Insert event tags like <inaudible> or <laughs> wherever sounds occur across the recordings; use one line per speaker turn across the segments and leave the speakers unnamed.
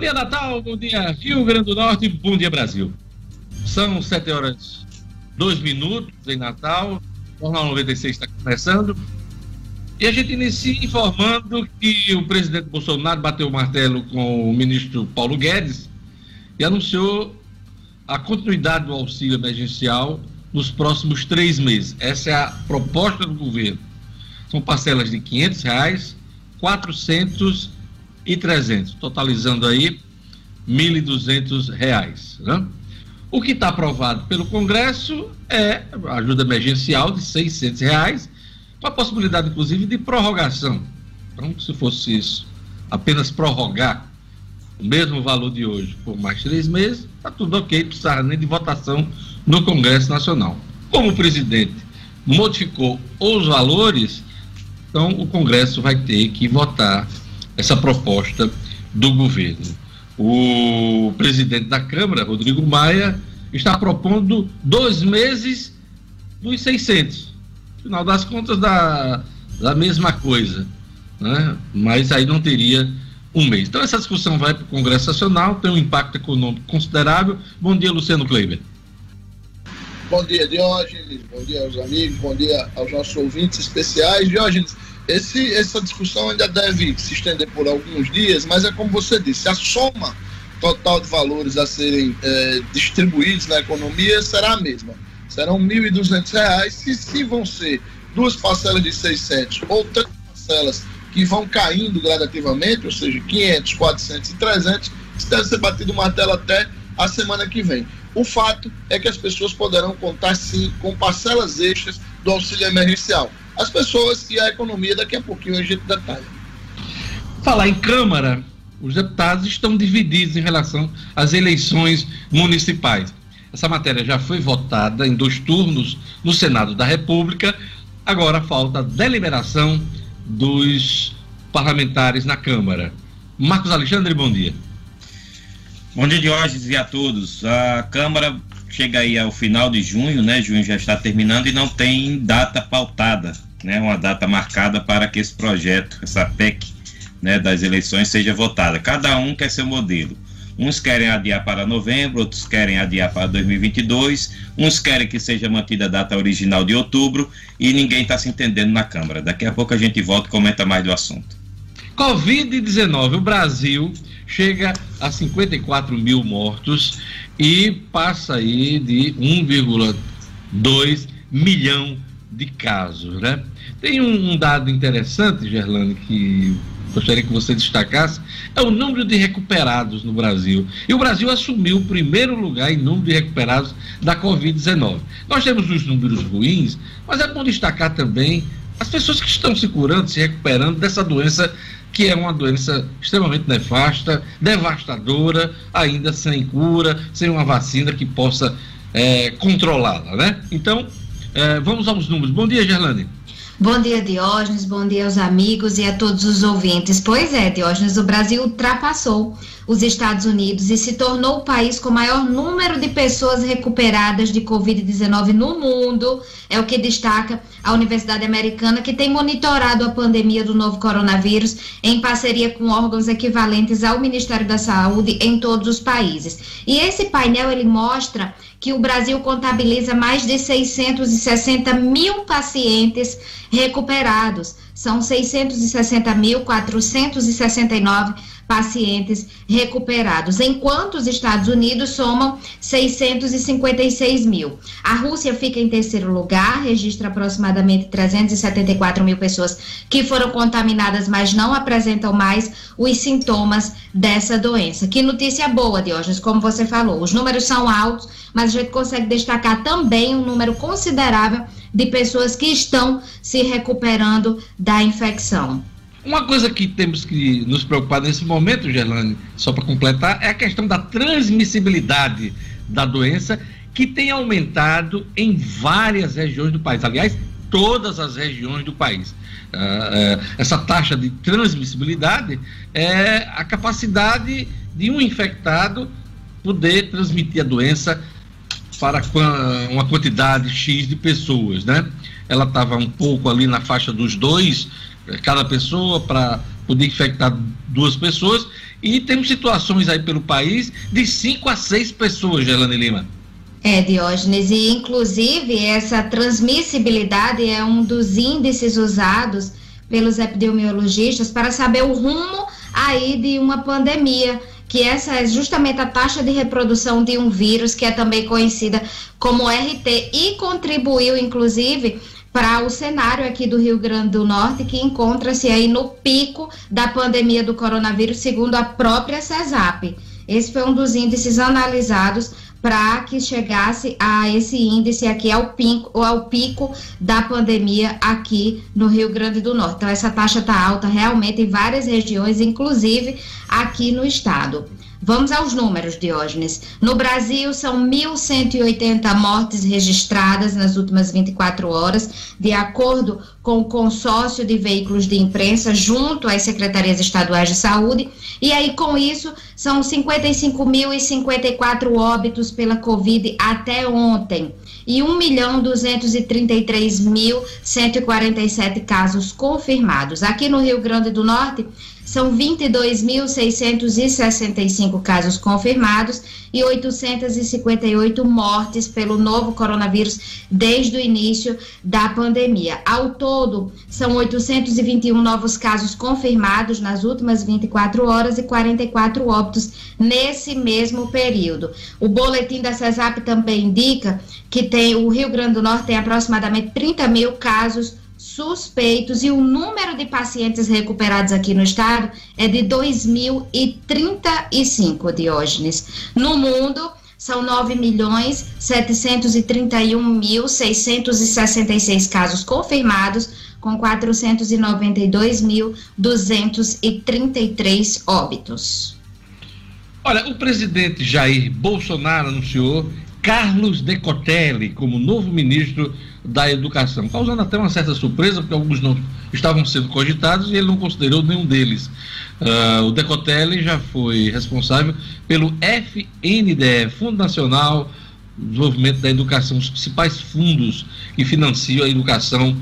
dia, Natal. Bom dia, Rio Grande do Norte. Bom dia, Brasil. São 7 horas 2 minutos em Natal. O Jornal 96 está começando. E a gente inicia informando que o presidente Bolsonaro bateu o martelo com o ministro Paulo Guedes e anunciou a continuidade do auxílio emergencial nos próximos três meses. Essa é a proposta do governo. São parcelas de 500 reais, 400 e 300, totalizando aí 1.200 reais, né? O que está aprovado pelo Congresso é ajuda emergencial de 600 reais, com a possibilidade, inclusive, de prorrogação. Então, se fosse isso, apenas prorrogar o mesmo valor de hoje por mais três meses, está tudo ok, precisava nem de votação no Congresso Nacional. Como o presidente modificou os valores, então o Congresso vai ter que votar essa proposta do governo. O presidente da Câmara, Rodrigo Maia, está propondo dois meses dos 600 final das contas dá, da mesma coisa, né? mas aí não teria um mês. Então essa discussão vai para o Congresso Nacional, tem um impacto econômico considerável. Bom dia, Luciano Kleiber.
Bom dia, Diógenes, bom dia aos amigos, bom dia aos nossos ouvintes especiais. Diógenes, esse, essa discussão ainda deve se estender por alguns dias, mas é como você disse, a soma total de valores a serem é, distribuídos na economia será a mesma serão R$ 1.200, e se vão ser duas parcelas de 600 ou três parcelas que vão caindo gradativamente, ou seja, 500, 400 e 300, isso deve ser batido uma tela até a semana que vem. O fato é que as pessoas poderão contar sim com parcelas extras do auxílio emergencial. As pessoas e a economia, daqui a pouquinho a gente detalha.
Falar em Câmara, os deputados estão divididos em relação às eleições municipais. Essa matéria já foi votada em dois turnos no Senado da República. Agora falta a deliberação dos parlamentares na Câmara. Marcos Alexandre, bom dia.
Bom dia, Diógenes, e a todos. A Câmara chega aí ao final de junho, né? Junho já está terminando e não tem data pautada, né? Uma data marcada para que esse projeto, essa PEC, né, das eleições seja votada. Cada um quer seu modelo. Uns querem adiar para novembro, outros querem adiar para 2022, uns querem que seja mantida a data original de outubro e ninguém está se entendendo na Câmara. Daqui a pouco a gente volta e comenta mais do assunto.
Covid-19, o Brasil chega a 54 mil mortos e passa aí de 1,2 milhão de casos, né? Tem um, dado interessante, Gerlane, que gostaria que você destacasse, é o número de recuperados no Brasil. E o Brasil assumiu o primeiro lugar em número de recuperados da Covid-19. Nós temos os números ruins, mas é bom destacar também as pessoas que estão se curando, se recuperando dessa doença que é uma doença extremamente nefasta, devastadora, ainda sem cura, sem uma vacina que possa é, controlá-la, né? Então, é, vamos aos números. Bom dia, Gerlane.
Bom dia, Diógenes. Bom dia aos amigos e a todos os ouvintes. Pois é, Diógenes, o Brasil ultrapassou os Estados Unidos e se tornou o país com maior número de pessoas recuperadas de Covid-19 no mundo. É o que destaca a Universidade Americana, que tem monitorado a pandemia do novo coronavírus em parceria com órgãos equivalentes ao Ministério da Saúde em todos os países. E esse painel ele mostra que o Brasil contabiliza mais de 660 mil pacientes recuperados. São 660.469 pacientes recuperados, enquanto os Estados Unidos somam 656 mil. A Rússia fica em terceiro lugar, registra aproximadamente 374 mil pessoas que foram contaminadas, mas não apresentam mais os sintomas dessa doença. Que notícia boa, Diógenes, como você falou. Os números são altos, mas a gente consegue destacar também um número considerável de pessoas que estão se recuperando da infecção.
Uma coisa que temos que nos preocupar nesse momento, Gerlane, só para completar, é a questão da transmissibilidade da doença, que tem aumentado em várias regiões do país. Aliás, todas as regiões do país. Uh, uh, essa taxa de transmissibilidade é a capacidade de um infectado poder transmitir a doença para uma quantidade X de pessoas, né? Ela estava um pouco ali na faixa dos 2 eh, cada pessoa para poder infectar duas pessoas. E temos situações aí pelo país de cinco a seis pessoas, Gelane Lima.
É, Diógenes, e inclusive essa transmissibilidade é um dos índices usados pelos epidemiologistas para saber o rumo aí de uma pandemia, que essa é justamente a taxa de reprodução de um vírus, que é também conhecida como RT, e contribuiu, inclusive, para o cenário aqui do Rio Grande do Norte, que encontra-se aí no pico da pandemia do coronavírus, segundo a própria CESAP. Esse foi um dos índices analisados para que chegasse a esse índice aqui ao pico, ao pico da pandemia aqui no Rio Grande do Norte. Então, essa taxa está alta realmente em várias regiões, inclusive aqui no estado. Vamos aos números, Diógenes. No Brasil, são 1.180 mortes registradas nas últimas 24 horas, de acordo com o consórcio de veículos de imprensa, junto às secretarias estaduais de saúde. E aí, com isso, são 55.054 óbitos pela Covid até ontem e 1.233.147 casos confirmados. Aqui no Rio Grande do Norte, são 22.665 casos confirmados e 858 mortes pelo novo coronavírus desde o início da pandemia. Ao todo, são 821 novos casos confirmados nas últimas 24 horas e 44 óbitos nesse mesmo período. O boletim da CESAP também indica que tem o Rio Grande do Norte tem aproximadamente 30 mil casos suspeitos e o número de pacientes recuperados aqui no estado é de 2.035, Diógenes. No mundo, são 9 milhões 731 mil 666 casos confirmados, com 492.233 óbitos.
Olha, o presidente Jair Bolsonaro anunciou Carlos Decotelli como novo ministro da Educação, causando até uma certa surpresa, porque alguns não estavam sendo cogitados e ele não considerou nenhum deles. Uh, o Decotelli já foi responsável pelo FNDE, Fundo Nacional de Desenvolvimento da Educação, os principais fundos que financiam a educação,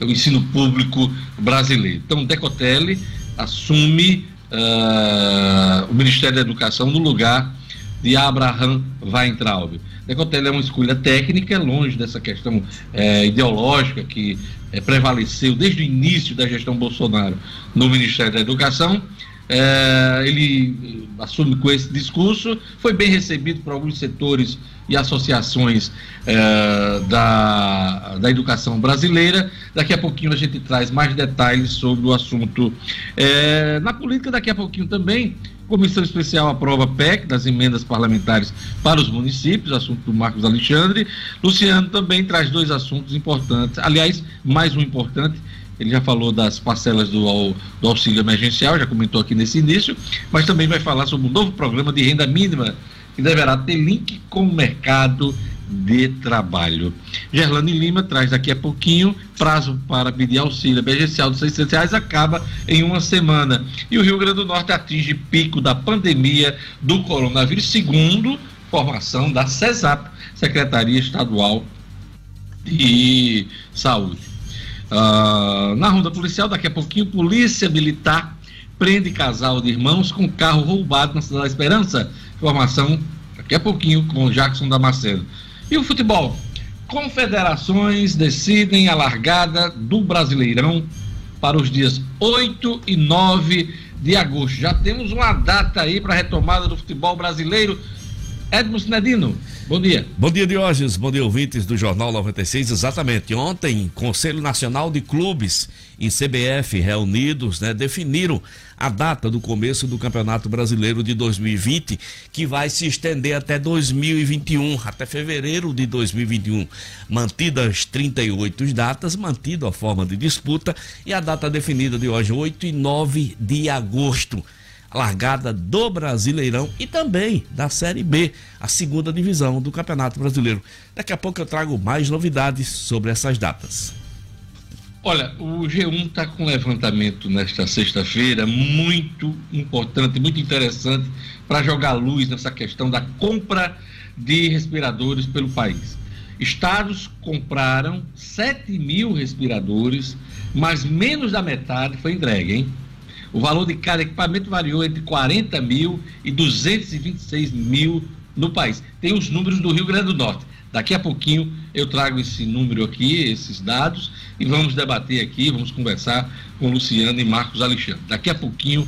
o ensino público brasileiro. Então, Decotelli assume uh, o Ministério da Educação no lugar de Abraham Weintraub. Decotelli é uma escolha técnica, longe dessa questão é, ideológica que é, prevaleceu desde o início da gestão Bolsonaro no Ministério da Educação. É, ele assume com esse discurso, foi bem recebido por alguns setores e associações é, da, da educação brasileira. Daqui a pouquinho a gente traz mais detalhes sobre o assunto. É, na política, daqui a pouquinho também, Comissão Especial aprova PEC das emendas parlamentares para os municípios, assunto do Marcos Alexandre. Luciano também traz dois assuntos importantes. Aliás, mais um importante. Ele já falou das parcelas do, do auxílio emergencial, já comentou aqui nesse início, mas também vai falar sobre um novo programa de renda mínima que deverá ter link com o mercado de trabalho. Gerlane Lima traz daqui a pouquinho prazo para pedir auxílio emergencial de 600 reais acaba em uma semana. E o Rio Grande do Norte atinge pico da pandemia do coronavírus, segundo formação da CESAP, Secretaria Estadual de Saúde. Uh, na ronda policial, daqui a pouquinho, Polícia Militar prende casal de irmãos com carro roubado na Cidade da Esperança. Informação daqui a pouquinho com Jackson Damasceno. E o futebol? Confederações decidem a largada do Brasileirão para os dias 8 e 9 de agosto. Já temos uma data aí para a retomada do futebol brasileiro. Edmo Sinedino, bom dia.
Bom dia, Diógenes. Bom dia, ouvintes do Jornal 96. Exatamente. Ontem, Conselho Nacional de Clubes e CBF reunidos né, definiram a data do começo do Campeonato Brasileiro de 2020, que vai se estender até 2021, até fevereiro de 2021. Mantidas 38 datas, mantida a forma de disputa e a data definida de hoje, 8 e 9 de agosto largada do Brasileirão e também da Série B, a segunda divisão do Campeonato Brasileiro. Daqui a pouco eu trago mais novidades sobre essas datas.
Olha, o G1 está com um levantamento nesta sexta-feira muito importante, muito interessante para jogar luz nessa questão da compra de respiradores pelo país. estados compraram 7 mil respiradores, mas menos da metade foi entregue, hein? O valor de cada equipamento variou entre 40 mil e 226 mil no país. Tem os números do Rio Grande do Norte. Daqui a pouquinho eu trago esse número aqui, esses dados, e vamos debater aqui, vamos conversar com Luciano e Marcos Alexandre. Daqui a pouquinho,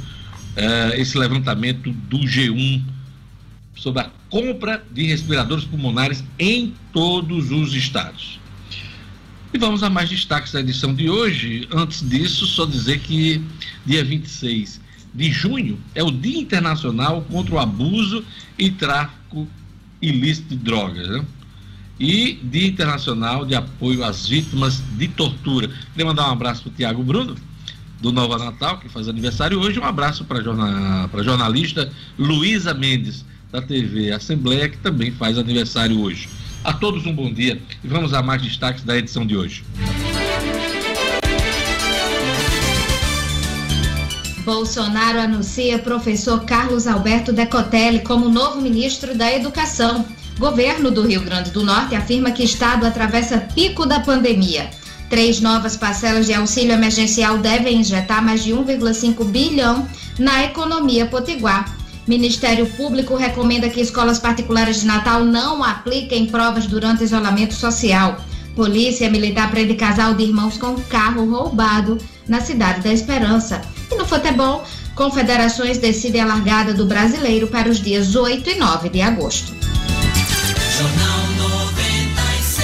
eh, esse levantamento do G1 sobre a compra de respiradores pulmonares em todos os estados. E vamos a mais destaques da edição de hoje. Antes disso, só dizer que dia 26 de junho é o Dia Internacional contra o Abuso e Tráfico Ilícito de Drogas. Né? E Dia Internacional de Apoio às Vítimas de Tortura. Queria mandar um abraço para o Tiago Bruno, do Nova Natal, que faz aniversário hoje. Um abraço para a jornalista Luísa Mendes, da TV Assembleia, que também faz aniversário hoje. A todos um bom dia e vamos a mais destaques da edição de hoje.
Bolsonaro anuncia professor Carlos Alberto Decotelli como novo ministro da Educação. Governo do Rio Grande do Norte afirma que estado atravessa pico da pandemia. Três novas parcelas de auxílio emergencial devem injetar mais de 1,5 bilhão na economia potiguar. Ministério Público recomenda que escolas particulares de Natal não apliquem provas durante isolamento social. Polícia Militar prende casal de irmãos com carro roubado na cidade da Esperança. E no futebol, confederações decidem a largada do brasileiro para os dias 8 e 9 de agosto. Jornal 96.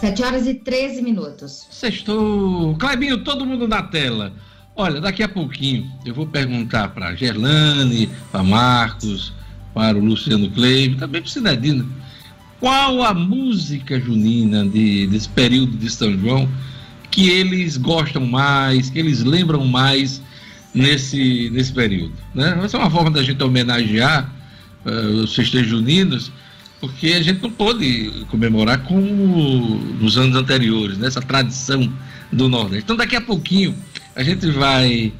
7 horas e 13 minutos.
Sextou. Claibinho, todo mundo na tela. Olha, daqui a pouquinho eu vou perguntar para Gerlane, para Marcos, para o Luciano Kleber, também para o Cinedino, qual a música junina de, desse período de São João que eles gostam mais, que eles lembram mais nesse, nesse período. Né? Essa é uma forma da gente homenagear uh, os festejos juninos, porque a gente não pôde comemorar como nos anos anteriores, né? essa tradição do Nordeste. Então, daqui a pouquinho, a gente vai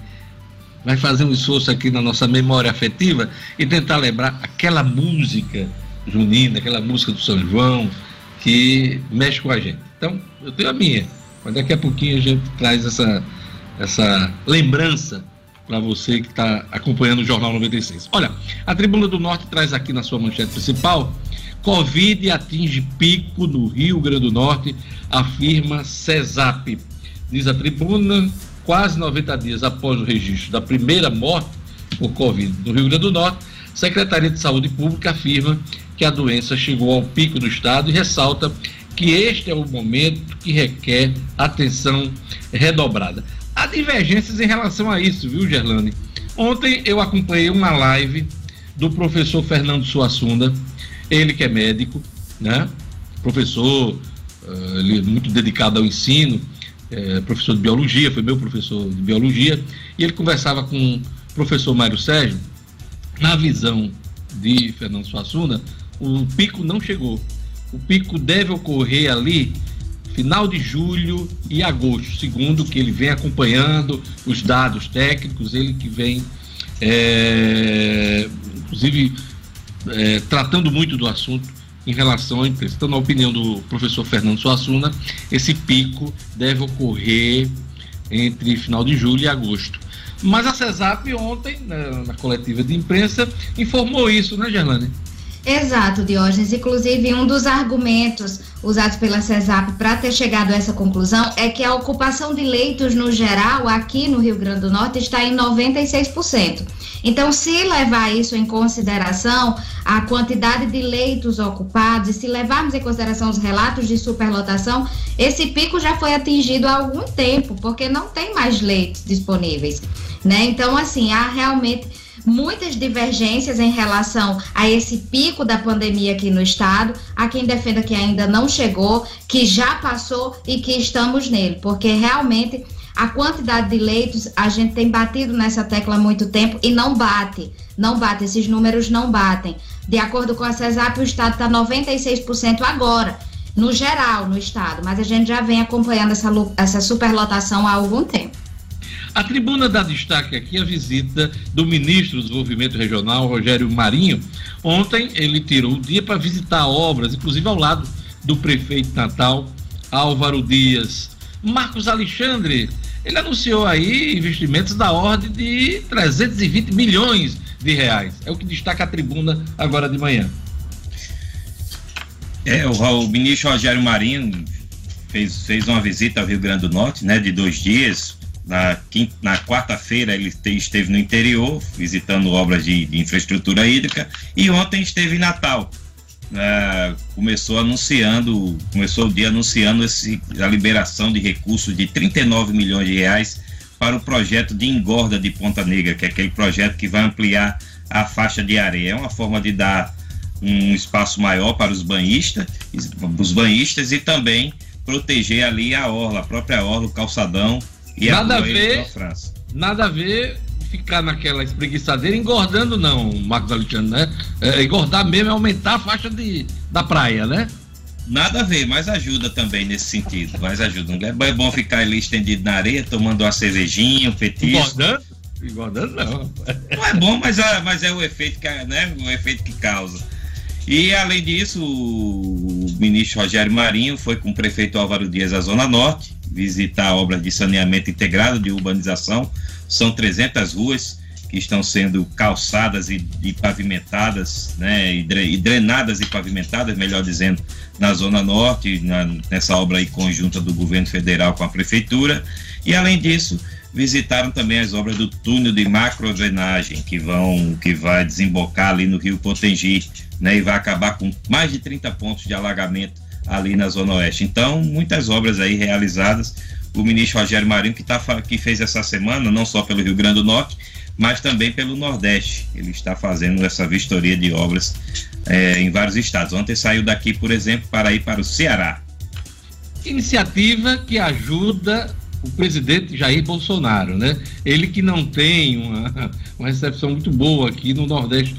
vai fazer um esforço aqui na nossa memória afetiva e tentar lembrar aquela música junina, aquela música do São João que mexe com a gente. Então, eu tenho a minha, mas daqui a pouquinho a gente traz essa, essa lembrança para você que está acompanhando o Jornal 96. Olha, a Tribuna do Norte traz aqui na sua manchete principal: Covid atinge pico no Rio Grande do Norte, afirma CESAP. Diz a tribuna, quase 90 dias após o registro da primeira morte por Covid no Rio Grande do Norte, a Secretaria de Saúde Pública afirma que a doença chegou ao pico do estado e ressalta que este é o momento que requer atenção redobrada. Há divergências em relação a isso, viu, Gerlane? Ontem eu acompanhei uma live do professor Fernando Suassunda, ele que é médico, né? Professor, uh, ele é muito dedicado ao ensino, é, professor de biologia, foi meu professor de biologia, e ele conversava com o professor Mário Sérgio. Na visão de Fernando Suassuna, o pico não chegou. O pico deve ocorrer ali final de julho e agosto, segundo que ele vem acompanhando os dados técnicos, ele que vem, é, inclusive, é, tratando muito do assunto em relação, emprestando a opinião do professor Fernando Suassuna, esse pico deve ocorrer entre final de julho e agosto. Mas a CESAP ontem, na, na coletiva de imprensa, informou isso, né, Gerlane?
Exato, Diógenes. Inclusive, um dos argumentos usados pela CESAP para ter chegado a essa conclusão é que a ocupação de leitos no geral aqui no Rio Grande do Norte está em 96%. Então, se levar isso em consideração, a quantidade de leitos ocupados, e se levarmos em consideração os relatos de superlotação, esse pico já foi atingido há algum tempo, porque não tem mais leitos disponíveis. Né? Então, assim, há realmente muitas divergências em relação a esse pico da pandemia aqui no estado. Há quem defenda que ainda não chegou, que já passou e que estamos nele, porque realmente a quantidade de leitos a gente tem batido nessa tecla há muito tempo e não bate, não bate, esses números não batem. De acordo com a CESAP, o estado está 96% agora, no geral, no estado, mas a gente já vem acompanhando essa, essa superlotação há algum tempo.
A tribuna dá destaque aqui a visita do ministro do Desenvolvimento Regional, Rogério Marinho. Ontem ele tirou o dia para visitar obras, inclusive ao lado do prefeito Natal, Álvaro Dias. Marcos Alexandre, ele anunciou aí investimentos da ordem de 320 milhões de reais. É o que destaca a tribuna agora de manhã.
É, o, o ministro Rogério Marinho fez, fez uma visita ao Rio Grande do Norte, né, de dois dias. Na, na quarta-feira ele esteve no interior, visitando obras de, de infraestrutura hídrica, e ontem esteve em Natal. Uh, começou anunciando, começou o dia anunciando esse, a liberação de recursos de 39 milhões de reais para o projeto de engorda de Ponta Negra, que é aquele projeto que vai ampliar a faixa de areia. É uma forma de dar um espaço maior para os banhistas, os banhistas e também proteger ali a orla, a própria orla, o calçadão e
nada a, ver. Nada a ver ficar naquela espreguiçadeira engordando não, Marcos Alexandre, né? É, engordar mesmo é aumentar a faixa de, da praia, né?
Nada a ver, mas ajuda também nesse sentido, mas ajuda. Não é bom ficar ali estendido na areia, tomando uma cervejinha, um petisco.
Engordando? Engordando não.
Não é bom, mas é, mas é o efeito que, né, o efeito que causa. E além disso, o ministro Rogério Marinho foi com o prefeito Álvaro Dias à Zona Norte visitar obras de saneamento integrado de urbanização. São 300 ruas que estão sendo calçadas e, e pavimentadas, né, e drenadas e pavimentadas, melhor dizendo, na Zona Norte, na, nessa obra aí conjunta do governo federal com a prefeitura. E além disso, visitaram também as obras do túnel de macrodrenagem que vão que vai desembocar ali no Rio Potengi, né, e vai acabar com mais de 30 pontos de alagamento ali na Zona Oeste. Então, muitas obras aí realizadas. O ministro Rogério Marinho, que, tá, que fez essa semana, não só pelo Rio Grande do Norte, mas também pelo Nordeste. Ele está fazendo essa vistoria de obras é, em vários estados. Ontem saiu daqui, por exemplo, para ir para o Ceará.
Iniciativa que ajuda o presidente Jair Bolsonaro, né? Ele que não tem uma, uma recepção muito boa aqui no Nordeste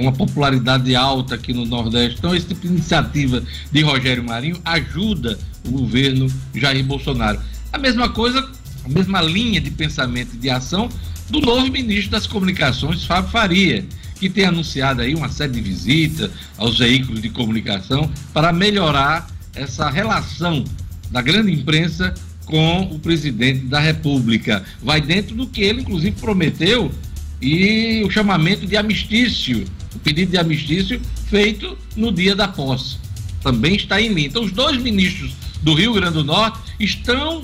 uma popularidade alta aqui no Nordeste. Então, esse tipo de iniciativa de Rogério Marinho ajuda o governo Jair Bolsonaro. A mesma coisa, a mesma linha de pensamento e de ação do novo ministro das Comunicações, Fábio Faria, que tem anunciado aí uma série de visitas aos veículos de comunicação para melhorar essa relação da grande imprensa com o presidente da República. Vai dentro do que ele, inclusive, prometeu e o chamamento de amistício, o pedido de amistício feito no dia da posse. Também está em linha. Então, os dois ministros do Rio Grande do Norte estão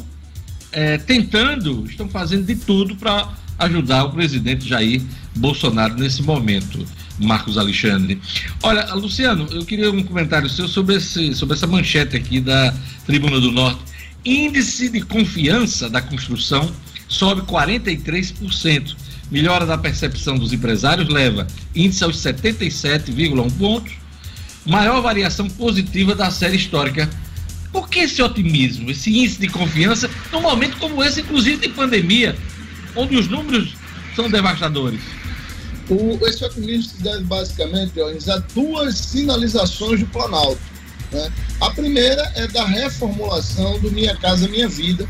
é, tentando, estão fazendo de tudo para ajudar o presidente Jair Bolsonaro nesse momento. Marcos Alexandre. Olha, Luciano, eu queria um comentário seu sobre, esse, sobre essa manchete aqui da Tribuna do Norte. Índice de confiança da construção sobe 43%. Melhora da percepção dos empresários leva índice aos 77,1 pontos. Maior variação positiva da série histórica. Por que esse otimismo, esse índice de confiança, num momento como esse, inclusive de pandemia, onde os números são devastadores?
O, esse otimismo se deve basicamente a duas sinalizações do Planalto. Né? A primeira é da reformulação do Minha Casa Minha Vida,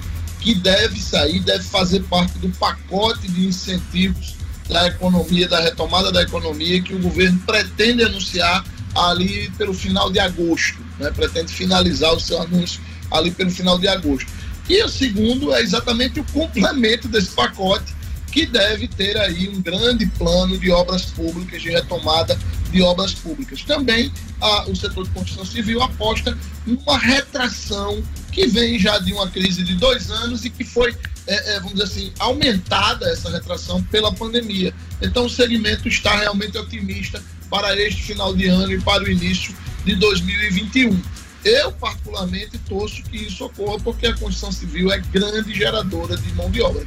que deve sair, deve fazer parte do pacote de incentivos da economia, da retomada da economia, que o governo pretende anunciar ali pelo final de agosto, né? pretende finalizar o seu anúncio ali pelo final de agosto. E o segundo é exatamente o complemento desse pacote, que deve ter aí um grande plano de obras públicas, de retomada de obras públicas. Também a, o setor de construção civil aposta numa retração que vem já de uma crise de dois anos e que foi, é, é, vamos dizer assim, aumentada essa retração pela pandemia. Então o segmento está realmente otimista para este final de ano e para o início de 2021. Eu, particularmente, torço que isso ocorra porque a construção civil é grande geradora de mão de obra.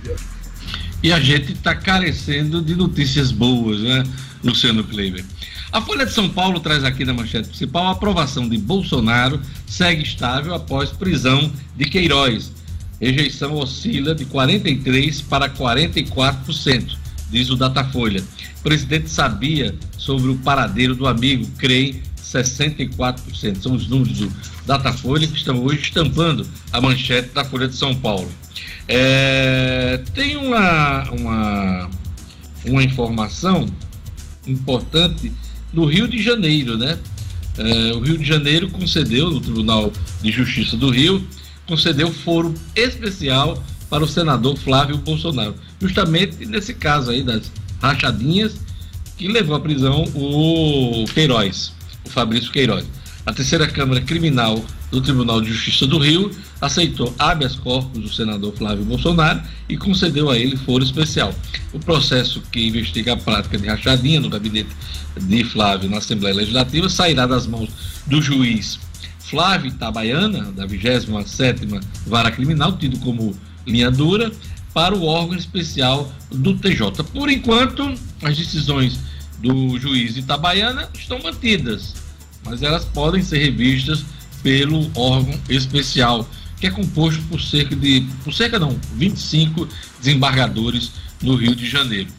E a gente está carecendo de notícias boas, né, Luciano Kleiber? A Folha de São Paulo traz aqui na manchete principal a aprovação de Bolsonaro segue estável após prisão de Queiroz. Rejeição oscila de 43% para 44%, diz o Datafolha. O presidente sabia sobre o paradeiro do amigo, creio, 64%. São os números do Datafolha que estão hoje estampando a manchete da Folha de São Paulo. É, tem uma, uma, uma informação importante no Rio de Janeiro, né? É, o Rio de Janeiro concedeu, no Tribunal de Justiça do Rio, concedeu foro especial para o senador Flávio Bolsonaro, justamente nesse caso aí das rachadinhas que levou à prisão o Queiroz, o Fabrício Queiroz. A terceira Câmara Criminal do Tribunal de Justiça do Rio aceitou habeas corpus do senador Flávio Bolsonaro e concedeu a ele foro especial. O processo que investiga a prática de rachadinha no gabinete de Flávio na Assembleia Legislativa sairá das mãos do juiz Flávio Itabaiana, da 27ª Vara Criminal, tido como linha dura, para o órgão especial do TJ. Por enquanto, as decisões do juiz Itabaiana estão mantidas, mas elas podem ser revistas pelo órgão especial, que é composto por cerca de, por cerca não, 25 desembargadores no Rio de Janeiro.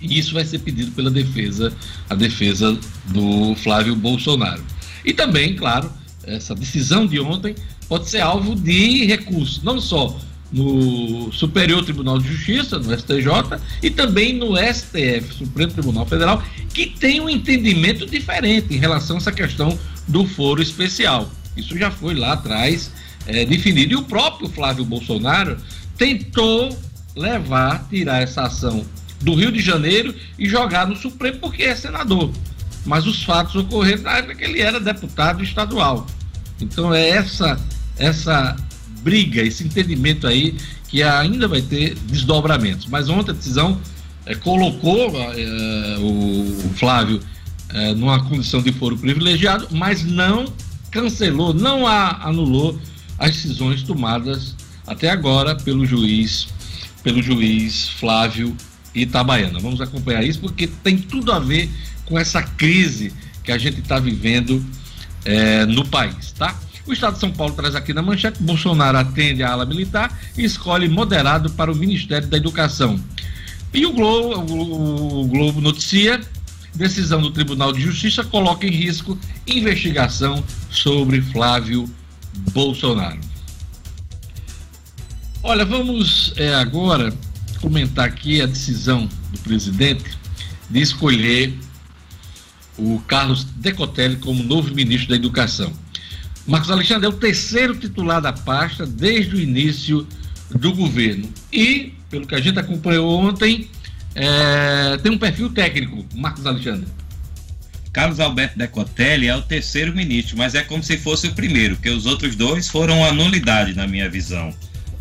E isso vai ser pedido pela defesa, a defesa do Flávio Bolsonaro. E também, claro, essa decisão de ontem pode ser alvo de recurso, não só no Superior Tribunal de Justiça, no STJ, e também no STF, Supremo Tribunal Federal, que tem um entendimento diferente em relação a essa questão do foro especial. Isso já foi lá atrás é, definido. E o próprio Flávio Bolsonaro tentou levar, tirar essa ação do Rio de Janeiro e jogar no Supremo porque é senador. Mas os fatos ocorreram na época que ele era deputado estadual. Então é essa essa briga, esse entendimento aí que ainda vai ter desdobramentos. Mas ontem a decisão é, colocou é, o Flávio é, numa condição de foro privilegiado, mas não cancelou, não a, anulou as decisões tomadas até agora pelo juiz, pelo juiz Flávio Itabaiana. Vamos acompanhar isso porque tem tudo a ver com essa crise que a gente está vivendo no país, tá? O Estado de São Paulo traz aqui na manchete: Bolsonaro atende a ala militar e escolhe moderado para o Ministério da Educação. E o Globo, o, Globo noticia Decisão do Tribunal de Justiça coloca em risco investigação sobre Flávio Bolsonaro. Olha, vamos é, agora comentar aqui a decisão do presidente de escolher o Carlos Decotelli como novo ministro da Educação. Marcos Alexandre é o terceiro titular da pasta desde o início do governo. E, pelo que a gente acompanhou ontem, é, tem um perfil técnico, Marcos Alexandre.
Carlos Alberto Decotelli é o terceiro ministro, mas é como se fosse o primeiro, porque os outros dois foram a nulidade, na minha visão.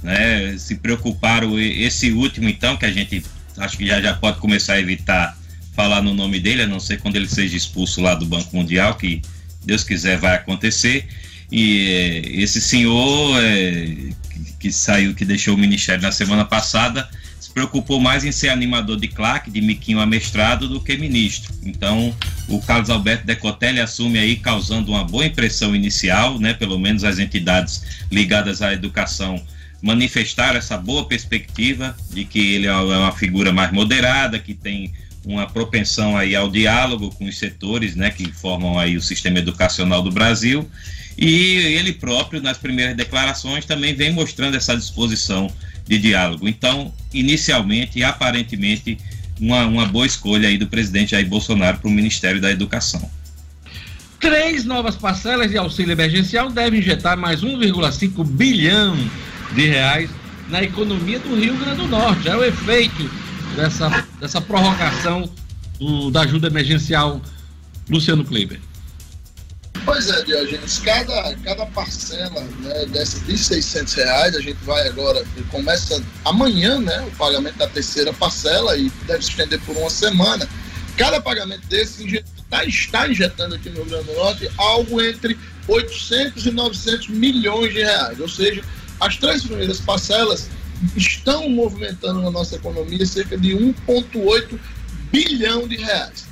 Né? Se preocuparam, esse último, então, que a gente acho que já, já pode começar a evitar falar no nome dele, a não ser quando ele seja expulso lá do Banco Mundial, que Deus quiser vai acontecer. E é, esse senhor é, que, saiu, que deixou o ministério na semana passada, se preocupou mais em ser animador de claque, de miquinho amestrado, do que ministro. Então, o Carlos Alberto Decotelli assume aí, causando uma boa impressão inicial, né? Pelo menos as entidades ligadas à educação manifestaram essa boa perspectiva de que ele é uma figura mais moderada, que tem uma propensão aí ao diálogo com os setores, né, que formam aí o sistema educacional do Brasil. E ele próprio, nas primeiras declarações, também vem mostrando essa disposição de diálogo. Então, inicialmente e aparentemente, uma, uma boa escolha aí do presidente Jair Bolsonaro para o Ministério da Educação.
Três novas parcelas de auxílio emergencial devem injetar mais 1,5 bilhão de reais na economia do Rio Grande do Norte. É o efeito dessa, dessa prorrogação do, da ajuda emergencial Luciano Kleiber.
Pois é, Diogenes, cada, cada parcela né, dessa de 600 reais, a gente vai agora, começa amanhã né, o pagamento da terceira parcela e deve se estender por uma semana. Cada pagamento desse tá, está injetando aqui no Rio Grande do Norte algo entre 800 e 900 milhões de reais. Ou seja, as três primeiras parcelas estão movimentando na nossa economia cerca de 1,8 bilhão de reais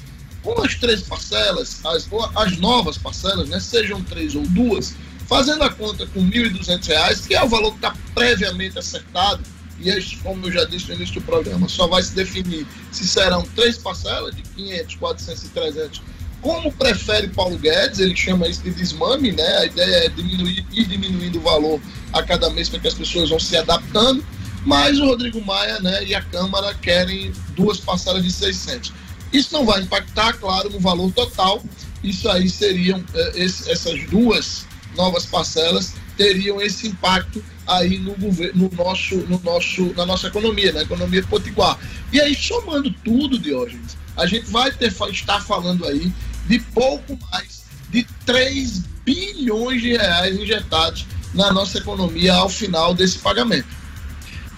com as três parcelas, as, as novas parcelas, né, sejam três ou duas, fazendo a conta com R$ 1.200, que é o valor que está previamente acertado, e este, como eu já disse no início do programa, só vai se definir se serão três parcelas de 500, 400 e 300 como prefere Paulo Guedes, ele chama isso de desmame, né? A ideia é diminuir e diminuindo o valor a cada mês para que as pessoas vão se adaptando. Mas o Rodrigo Maia né, e a Câmara querem duas parcelas de 600. Isso não vai impactar, claro, no valor total. Isso aí seriam, eh, esse, essas duas novas parcelas teriam esse impacto aí no, no nosso, no nosso, na nossa economia, na economia potiguar. E aí, somando tudo, Diógenes, a gente vai ter, estar falando aí de pouco mais de 3 bilhões de reais injetados na nossa economia ao final desse pagamento.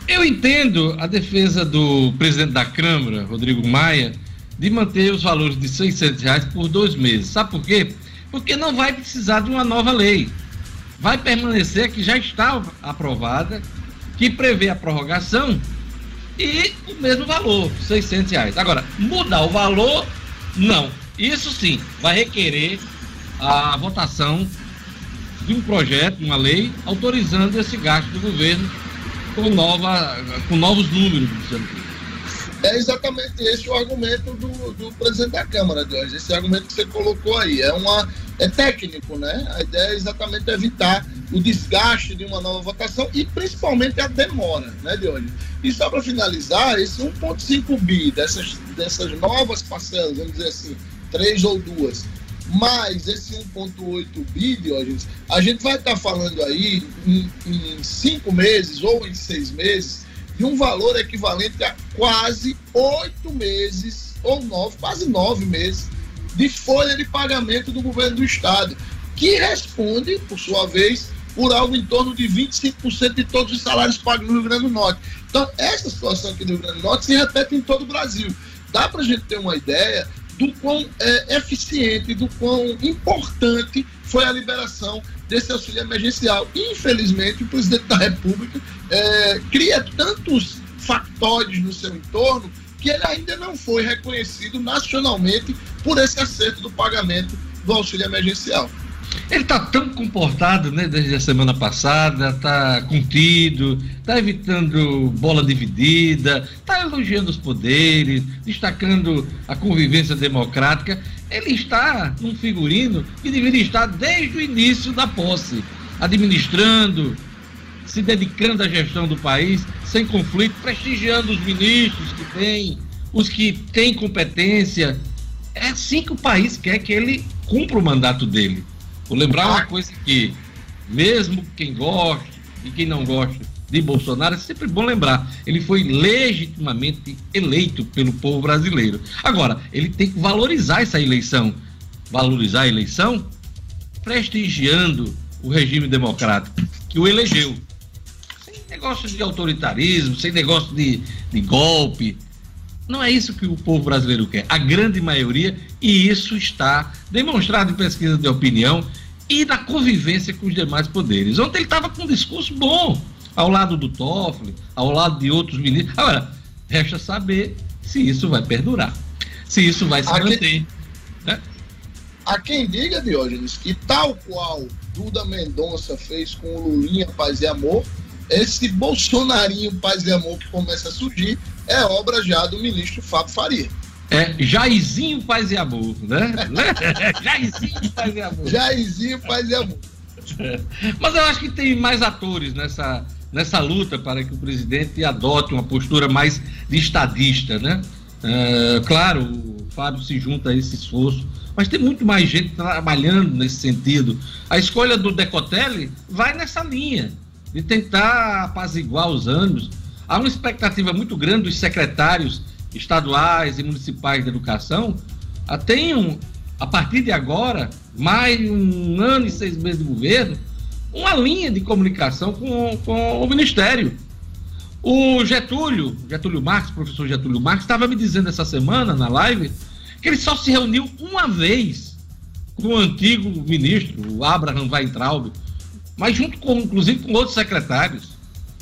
Eu entendo a defesa do presidente da Câmara, Rodrigo Maia, de manter os valores de 600 reais por dois meses. Sabe por quê? Porque não vai precisar de uma nova lei. Vai permanecer que já está aprovada, que prevê a prorrogação e o mesmo valor, 600 reais. Agora, mudar o valor, não. Isso sim, vai requerer a votação de um projeto, uma lei, autorizando esse gasto do governo com, nova, com novos números,
é exatamente esse o argumento do, do presidente da Câmara de hoje, esse argumento que você colocou aí. É, uma, é técnico, né? A ideia é exatamente evitar o desgaste de uma nova votação e principalmente a demora, né, hoje. E só para finalizar, esse 1,5 bi dessas, dessas novas parcelas, vamos dizer assim, três ou duas, mais esse 1,8 bi, Diógenes, a gente vai estar tá falando aí em, em cinco meses ou em seis meses de um valor equivalente a quase oito meses, ou nove, quase nove meses, de folha de pagamento do governo do Estado, que responde, por sua vez, por algo em torno de 25% de todos os salários pagos no Rio Grande do Norte. Então, essa situação aqui no Rio Grande do Norte se repete em todo o Brasil. Dá para a gente ter uma ideia do quão é, eficiente, do quão importante foi a liberação desse auxílio emergencial. Infelizmente, o presidente da República é, cria tantos factores no seu entorno que ele ainda não foi reconhecido nacionalmente por esse acerto do pagamento do auxílio emergencial.
Ele está tão comportado, né, desde a semana passada, está contido, está evitando bola dividida, está elogiando os poderes, destacando a convivência democrática. Ele está num figurino que deveria estar desde o início da posse, administrando, se dedicando à gestão do país, sem conflito, prestigiando os ministros que tem, os que têm competência. É assim que o país quer que ele cumpra o mandato dele. Vou lembrar uma coisa que, mesmo quem gosta e quem não gosta de Bolsonaro, é sempre bom lembrar, ele foi legitimamente eleito pelo povo brasileiro. Agora, ele tem que valorizar essa eleição. Valorizar a eleição prestigiando o regime democrático que o elegeu. Sem negócio de autoritarismo, sem negócio de, de golpe, não é isso que o povo brasileiro quer, a grande maioria, e isso está demonstrado em pesquisa de opinião e na convivência com os demais poderes. Ontem ele estava com um discurso bom, ao lado do Toffoli, ao lado de outros ministros. Agora, resta saber se isso vai perdurar, se isso vai se manter. Quem,
né? Há quem diga, Diógenes, que tal qual Duda Mendonça fez com o Lulinha Paz e Amor, esse bolsonarinho paz e amor que começa a surgir é obra já do ministro Fábio Faria.
É Jairzinho Paz e Amor, né? <laughs> Jairzinho Paz e Amor.
Jairzinho Paz e Amor. <laughs>
Mas eu acho que tem mais atores nessa, nessa luta para que o presidente adote uma postura mais de estadista, né? É, claro, o Fábio se junta a esse esforço, mas tem muito mais gente trabalhando nesse sentido. A escolha do Decotelli vai nessa linha de tentar apaziguar os ânimos. Há uma expectativa muito grande dos secretários estaduais e municipais de educação tenham, a partir de agora, mais um ano e seis meses de governo, uma linha de comunicação com, com o Ministério. O Getúlio, Getúlio Marques, professor Getúlio Marques, estava me dizendo essa semana na live que ele só se reuniu uma vez com o antigo ministro, o Abraham Weintraub, mas junto com, inclusive, com outros secretários.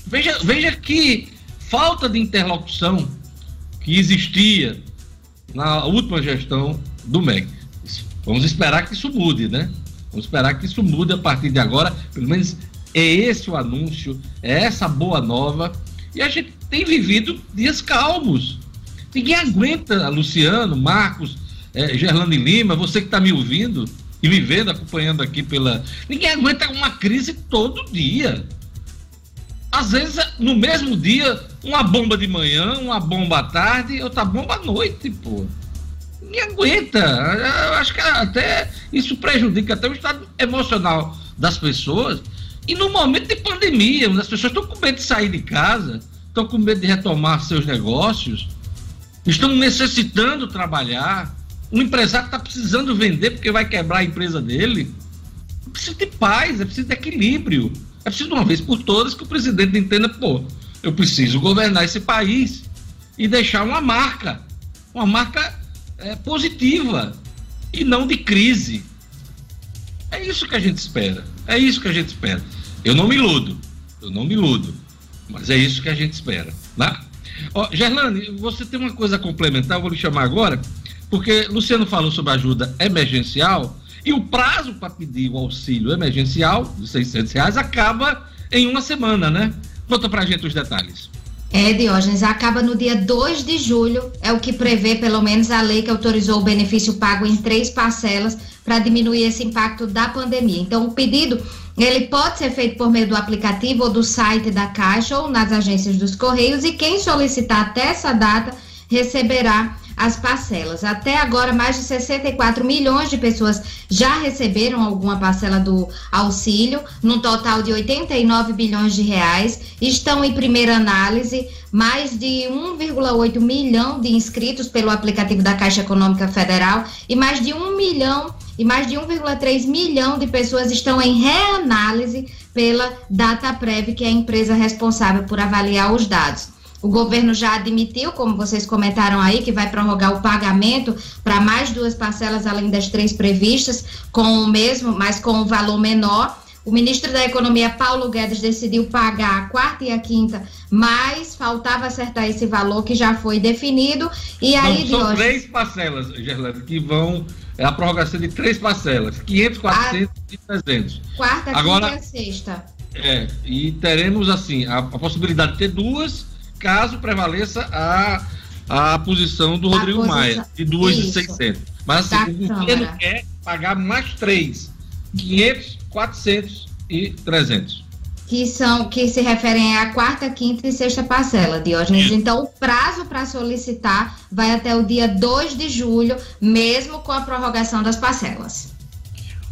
Veja, veja que falta de interlocução que existia na última gestão do MEC. Vamos esperar que isso mude, né? Vamos esperar que isso mude a partir de agora. Pelo menos é esse o anúncio, é essa boa nova. E a gente tem vivido dias calmos. Ninguém aguenta, Luciano, Marcos, é, Gerlane Lima, você que está me ouvindo e me vendo, acompanhando aqui pela. Ninguém aguenta uma crise todo dia. Às vezes, no mesmo dia, uma bomba de manhã, uma bomba à tarde, outra bomba à noite, pô. Ninguém aguenta. Eu acho que até isso prejudica até o estado emocional das pessoas. E no momento de pandemia, as pessoas estão com medo de sair de casa, estão com medo de retomar seus negócios, estão necessitando trabalhar. Um empresário está precisando vender porque vai quebrar a empresa dele. Precisa de paz, é preciso de equilíbrio. É preciso uma vez por todas que o presidente entenda, pô, eu preciso governar esse país e deixar uma marca, uma marca é, positiva e não de crise. É isso que a gente espera. É isso que a gente espera. Eu não me iludo. Eu não me iludo. Mas é isso que a gente espera. Né? Ó, Gerlane, você tem uma coisa a complementar, vou lhe chamar agora, porque Luciano falou sobre ajuda emergencial e o prazo para pedir o auxílio emergencial de 600 reais acaba em uma semana, né? Conta pra gente os detalhes.
É, Diógenes, acaba no dia 2 de julho, é o que prevê pelo menos a lei que autorizou o benefício pago em três parcelas para diminuir esse impacto da pandemia. Então, o pedido ele pode ser feito por meio do aplicativo ou do site da Caixa ou nas agências dos Correios e quem solicitar até essa data receberá as parcelas. Até agora, mais de 64 milhões de pessoas já receberam alguma parcela do auxílio, num total de 89 bilhões de reais. Estão em primeira análise mais de 1,8 milhão de inscritos pelo aplicativo da Caixa Econômica Federal e mais de 1 milhão e mais de 1,3 milhão de pessoas estão em reanálise pela DataPrev, que é a empresa responsável por avaliar os dados. O governo já admitiu, como vocês comentaram aí, que vai prorrogar o pagamento para mais duas parcelas além das três previstas, com o mesmo, mas com o um valor menor. O ministro da Economia, Paulo Guedes, decidiu pagar a quarta e a quinta, mas faltava acertar esse valor que já foi definido. E aí,
Não, são três parcelas, Gerlando, que vão. É a prorrogação de três parcelas: 500, 400 a... e 300.
Quarta, Agora, quinta e sexta.
É, e teremos, assim, a, a possibilidade de ter duas caso prevaleça a, a posição do Rodrigo posição, Maia, de 2,600. Mas assim, o governo quer pagar mais três: 500, 400 e 300
que são que se referem à quarta, quinta e sexta parcela, Diógenes. Então, o prazo para solicitar vai até o dia 2 de julho, mesmo com a prorrogação das parcelas.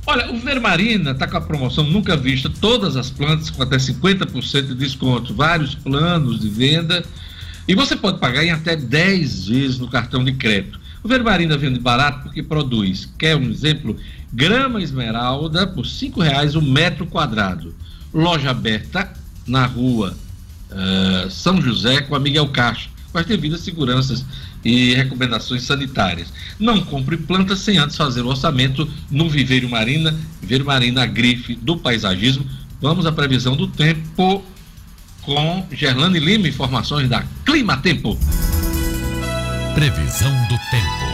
Olha, o Vermarina está com a promoção nunca vista, todas as plantas com até 50% de desconto, vários planos de venda, e você pode pagar em até 10 vezes no cartão de crédito. O Vermarina vende barato porque produz, quer um exemplo? Grama esmeralda por R$ reais o metro quadrado. Loja aberta na rua uh, São José com a Miguel Castro, com as devidas seguranças e recomendações sanitárias. Não compre plantas sem antes fazer o orçamento no Viveiro Marina, Viveiro Marina, grife do paisagismo. Vamos à previsão do tempo com Gerlane Lima, informações da Clima Tempo.
Previsão do tempo.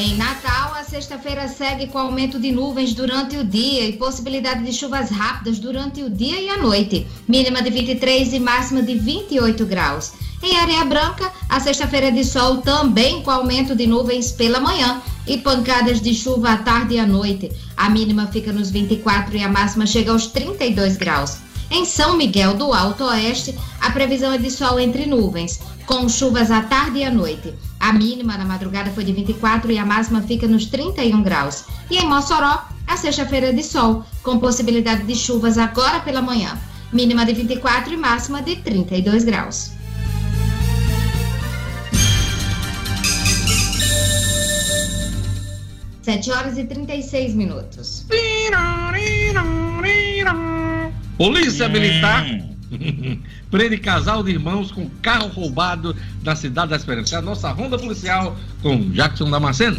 Em Natal, a sexta-feira segue com aumento de nuvens durante o dia e possibilidade de chuvas rápidas durante o dia e a noite. Mínima de 23 e máxima de 28 graus. Em Areia Branca, a sexta-feira de sol também com aumento de nuvens pela manhã e pancadas de chuva à tarde e à noite. A mínima fica nos 24 e a máxima chega aos 32 graus. Em São Miguel do Alto Oeste, a previsão é de sol entre nuvens, com chuvas à tarde e à noite. A mínima na madrugada foi de 24 e a máxima fica nos 31 graus. E em Mossoró, a sexta-feira é de sol, com possibilidade de chuvas agora pela manhã. Mínima de 24 e máxima de 32 graus. Sete horas e 36 minutos.
Polícia Militar <laughs> prende casal de irmãos com carro roubado na cidade da Esperança. É a nossa ronda policial com Jackson Damasceno.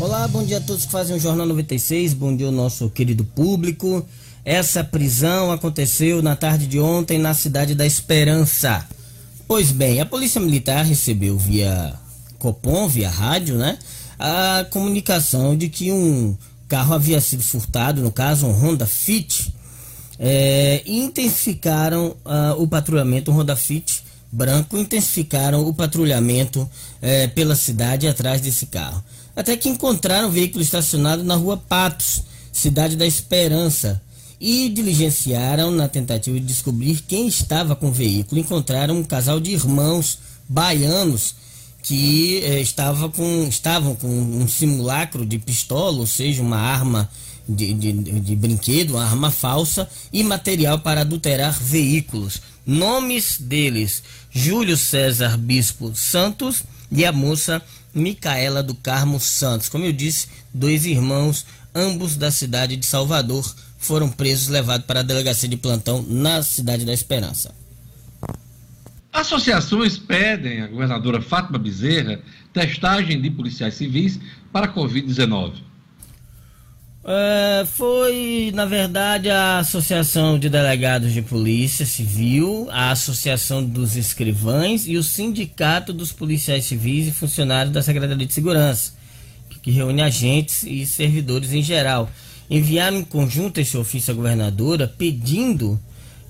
Olá, bom dia a todos que fazem o Jornal 96, bom dia ao nosso querido público. Essa prisão aconteceu na tarde de ontem na cidade da Esperança. Pois bem, a Polícia Militar recebeu via Copom, via rádio, né? A comunicação de que um carro havia sido furtado, no caso um Honda Fit, é, intensificaram uh, o patrulhamento, um Honda Fit branco, intensificaram o patrulhamento é, pela cidade atrás desse carro até que encontraram o veículo estacionado na rua Patos, cidade da Esperança, e diligenciaram na tentativa de descobrir quem estava com o veículo. Encontraram um casal de irmãos baianos que eh, estava com, estavam com um simulacro de pistola, ou seja, uma arma de, de, de brinquedo, uma arma falsa e material para adulterar veículos. Nomes deles: Júlio César Bispo Santos e a moça Micaela do Carmo Santos. Como eu disse, dois irmãos, ambos da cidade de Salvador, foram presos e levados para a delegacia de plantão na cidade da Esperança.
Associações pedem à governadora Fátima Bezerra testagem de policiais civis para a Covid-19.
É, foi, na verdade, a Associação de Delegados de Polícia Civil, a Associação dos Escrivães e o Sindicato dos Policiais Civis e Funcionários da Secretaria de Segurança, que reúne agentes e servidores em geral. Enviaram em conjunto esse ofício à governadora pedindo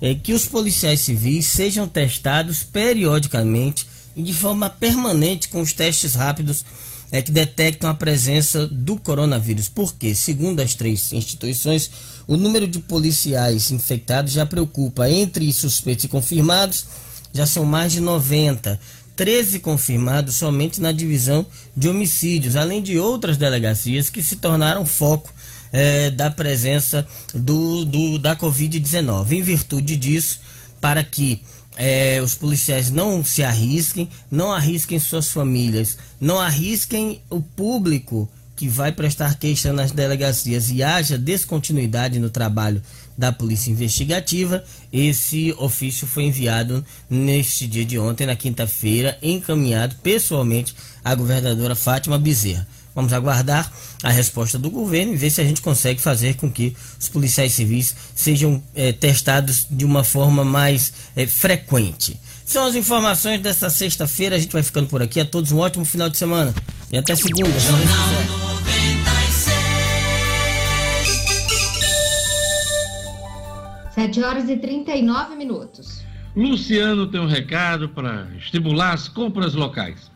é, que os policiais civis sejam testados periodicamente e de forma permanente com os testes rápidos é que detectam a presença do coronavírus. Porque, segundo as três instituições, o número de policiais infectados já preocupa. Entre suspeitos e confirmados, já são mais de 90. 13 confirmados somente na divisão de homicídios, além de outras delegacias que se tornaram foco é, da presença do, do da Covid-19. Em virtude disso, para que é, os policiais não se arrisquem, não arrisquem suas famílias, não arrisquem o público que vai prestar queixa nas delegacias e haja descontinuidade no trabalho da Polícia Investigativa. Esse ofício foi enviado neste dia de ontem, na quinta-feira, encaminhado pessoalmente à governadora Fátima Bezerra. Vamos aguardar a resposta do governo e ver se a gente consegue fazer com que os policiais civis sejam é, testados de uma forma mais é, frequente. São as informações dessa sexta-feira. A gente vai ficando por aqui. A todos um ótimo final de semana. E até segunda. Jornal
7 horas e 39 minutos.
Luciano tem um recado para estimular as compras locais.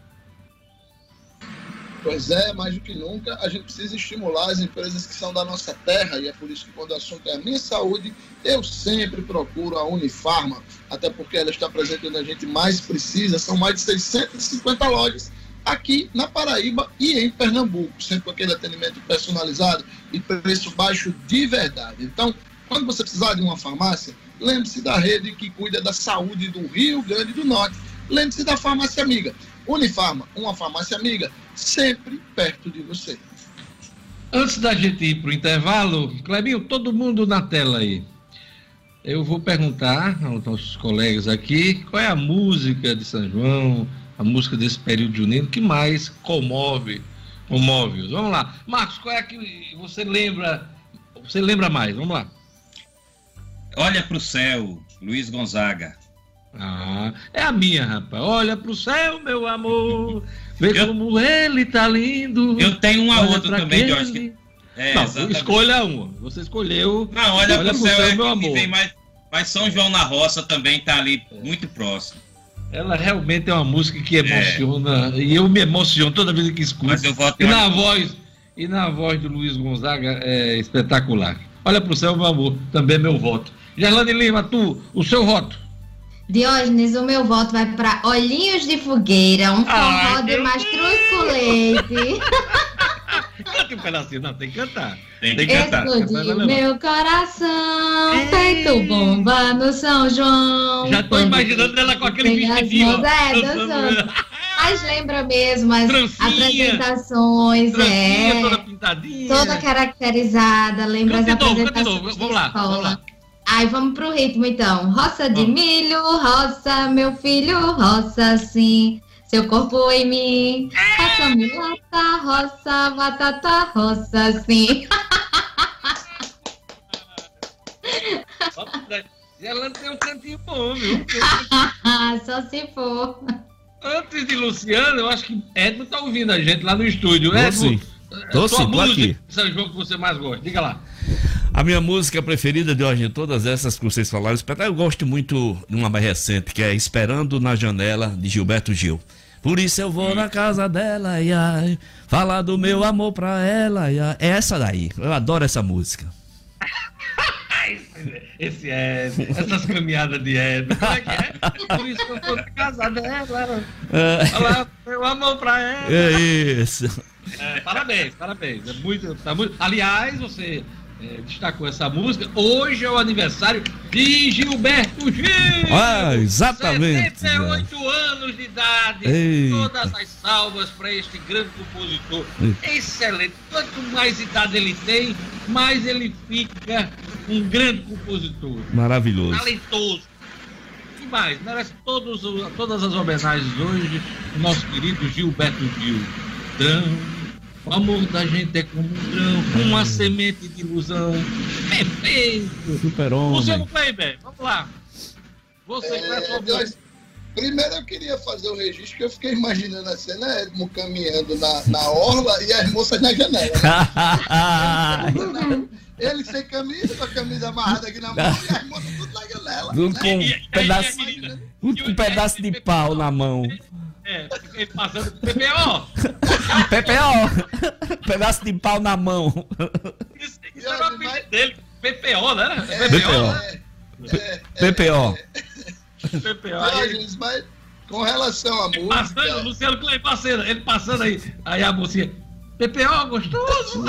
Pois é, mais do que nunca, a gente precisa estimular as empresas que são da nossa terra, e é por isso que quando o assunto é a minha saúde, eu sempre procuro a Unifarma, até porque ela está presente onde a gente mais precisa, são mais de 650 lojas aqui na Paraíba e em Pernambuco, sempre com aquele atendimento personalizado e preço baixo de verdade. Então, quando você precisar de uma farmácia, lembre-se da rede que cuida da saúde do Rio Grande do Norte. Lembre-se da farmácia amiga. Unifarma, uma farmácia amiga sempre perto de você.
Antes da gente ir para o intervalo, Clebinho, todo mundo na tela aí. Eu vou perguntar aos nossos colegas aqui qual é a música de São João, a música desse período junino que mais comove, comove-os. Vamos lá. Marcos, qual é a que você lembra, você lembra mais? Vamos lá.
Olha para o céu, Luiz Gonzaga.
Ah, é a minha, rapaz. Olha pro céu, meu amor. Vê eu, como ele tá lindo.
Eu tenho uma olha outra também, aquele... Jorge. Que...
É, não, exatamente. escolha uma. Você escolheu.
Não, olha, olha pro, pro céu, céu é meu amor. Vem mais, mas São João na Roça também tá ali muito próximo.
Ela realmente é uma música que emociona. É. E eu me emociono toda vez que escuto. Mas eu voto e na voz E na voz do Luiz Gonzaga é espetacular. Olha pro céu, meu amor. Também é meu voto. Gerlane Lima, tu, o seu voto.
Diógenes, o meu voto vai para Olhinhos de Fogueira, um forró de mastruz com leite. <laughs>
Cante um pedacinho. Não, tem que cantar.
Tem que cantar.
Explodiu meu coração, feito bomba no São João.
Já tô imaginando ela com aquele vestidinho.
é,
dançando.
Mas lembra mesmo as
Trancinha.
apresentações,
Trancinha
é.
toda pintadinha.
Toda caracterizada, lembra
Canta
as
novo,
apresentações
novo.
de
Vamos lá,
escola.
vamos lá.
Ai, vamos pro ritmo então. Roça de milho, roça, meu filho, roça sim. Seu corpo em mim. Roça mulata, roça, batata, roça sim.
E <laughs> ela tem um cantinho bom, viu? <laughs>
Só se for.
Antes de Luciano, eu acho que Edmo tá ouvindo a gente lá no estúdio.
Tô
Edmo,
sim. Tô
sua
sim, tô aqui.
São João que você mais gosta. Diga lá.
A minha música preferida de hoje, todas essas que vocês falaram, eu gosto muito de uma mais recente, que é Esperando na Janela, de Gilberto Gil. Por isso eu vou na casa dela, ai, ai, falar do meu amor pra ela, ai, ai. É essa daí, eu adoro essa música.
Esse é. Essas caminhadas de Edmo. Como é que é? Por isso eu tô na casa dela.
É,
Falar meu amor pra ela.
é isso.
É, parabéns, parabéns. É muito, tá muito... Aliás, você é, destacou essa música. Hoje é o aniversário de Gilberto Gil.
Ah, exatamente.
78 anos de idade.
Eita.
Todas as salvas para este grande compositor. Excelente. Quanto mais idade ele tem, mais ele fica um grande compositor.
Maravilhoso.
Talentoso. E mais, merece todos, o- todas as homenagens hoje do nosso querido Gilberto Gil. Drão, o amor da gente é como um grão, uma semente de ilusão. Perfeito!
Super
Luciano
homem.
Kleiber, vamos lá. Você
É,
é,
Deus, primeiro eu queria fazer o registro que eu fiquei imaginando a cena Edmo caminhando na, na orla e as moças na janela. <laughs> Ele sem camisa, com a camisa amarrada aqui na mão e as moças tudo na janela.
Um
né?
com um pedaço, um com um pedaço de pau na mão.
É, ele passando PPO.
PPO! <laughs> pedaço de pau na mão.
Isso, isso era o apelido dele. PPO, né?
É,
PPO.
é, é,
PPO.
PPO. Aí,
mas com relação à
ele passando,
música,
Luciano Kleiber passando, ele passando aí. Aí a mocinha, PPO, gostoso.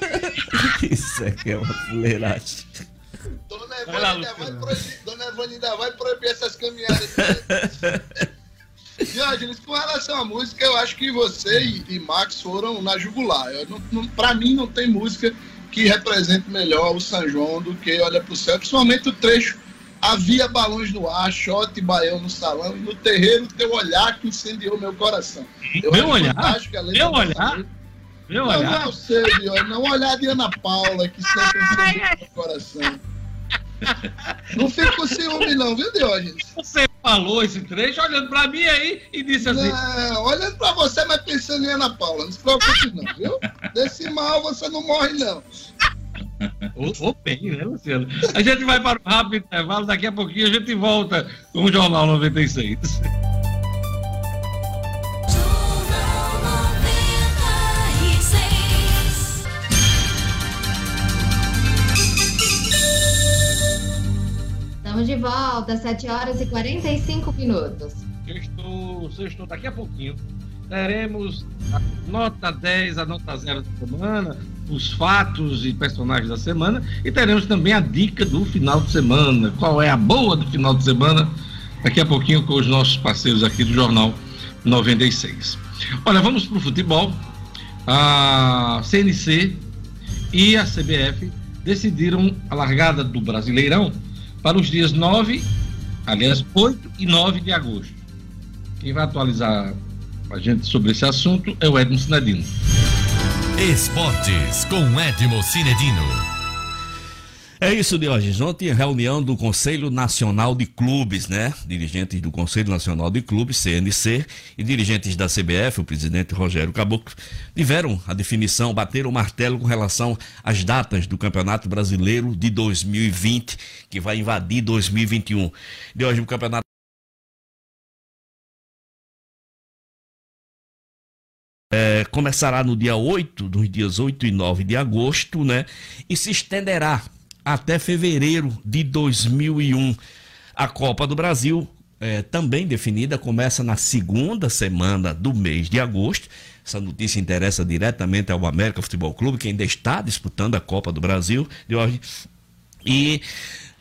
<laughs>
Isso aqui é uma fuleiragem.
Dona ainda vai proibir, Dona vai proibir essas caminhadas. <laughs> Diógenes, com relação à música, eu acho que você e, e Max foram na jugular. Eu não, não, pra mim, não tem música que represente melhor o São João do que Olha pro Céu, principalmente o trecho Havia balões no ar, shot e baião no salão, e no terreiro teu olhar que incendiou meu coração. Eu
Meu olhar? Meu olhar? Meu
Não,
olhar.
não sei, Diógenes, não. O olhar de Ana Paula, que sempre incendiou meu coração. Não fica com ciúme, não, viu, Diógenes?
Você falou esse trecho olhando pra mim aí e disse assim:
Não, olhando pra você, mas pensando em Ana Paula. Não se preocupe, não, viu? Desse mal você não morre, não.
Ou, ou bem, né, Luciano? A gente vai para um rápido intervalo, daqui a pouquinho a gente volta com o Jornal 96.
Estamos de volta, 7 horas e 45 minutos.
Sextou, sextou daqui a pouquinho. Teremos a nota 10, a nota 0 da semana, os fatos e personagens da semana, e teremos também a dica do final de semana. Qual é a boa do final de semana? Daqui a pouquinho com os nossos parceiros aqui do Jornal 96. Olha, vamos para o futebol. A CNC e a CBF decidiram a largada do Brasileirão para os dias 9, aliás, 8 e 9 de agosto. Quem vai atualizar a gente sobre esse assunto é o Edmo Sinadino.
Esportes com Edmo Cinedino.
É isso, Diógenes. Ontem, reunião do Conselho Nacional de Clubes, né? Dirigentes do Conselho Nacional de Clubes, CNC, e dirigentes da CBF, o presidente Rogério Caboclo, tiveram a definição, bateram o martelo com relação às datas do Campeonato Brasileiro de 2020, que vai invadir 2021. Diógenes, o Campeonato É, começará no dia 8, nos dias 8 e 9 de agosto, né? E se estenderá até fevereiro de 2001. A Copa do Brasil, é, também definida, começa na segunda semana do mês de agosto, Essa notícia interessa diretamente ao América Futebol Clube, que ainda está disputando a Copa do Brasil de hoje. E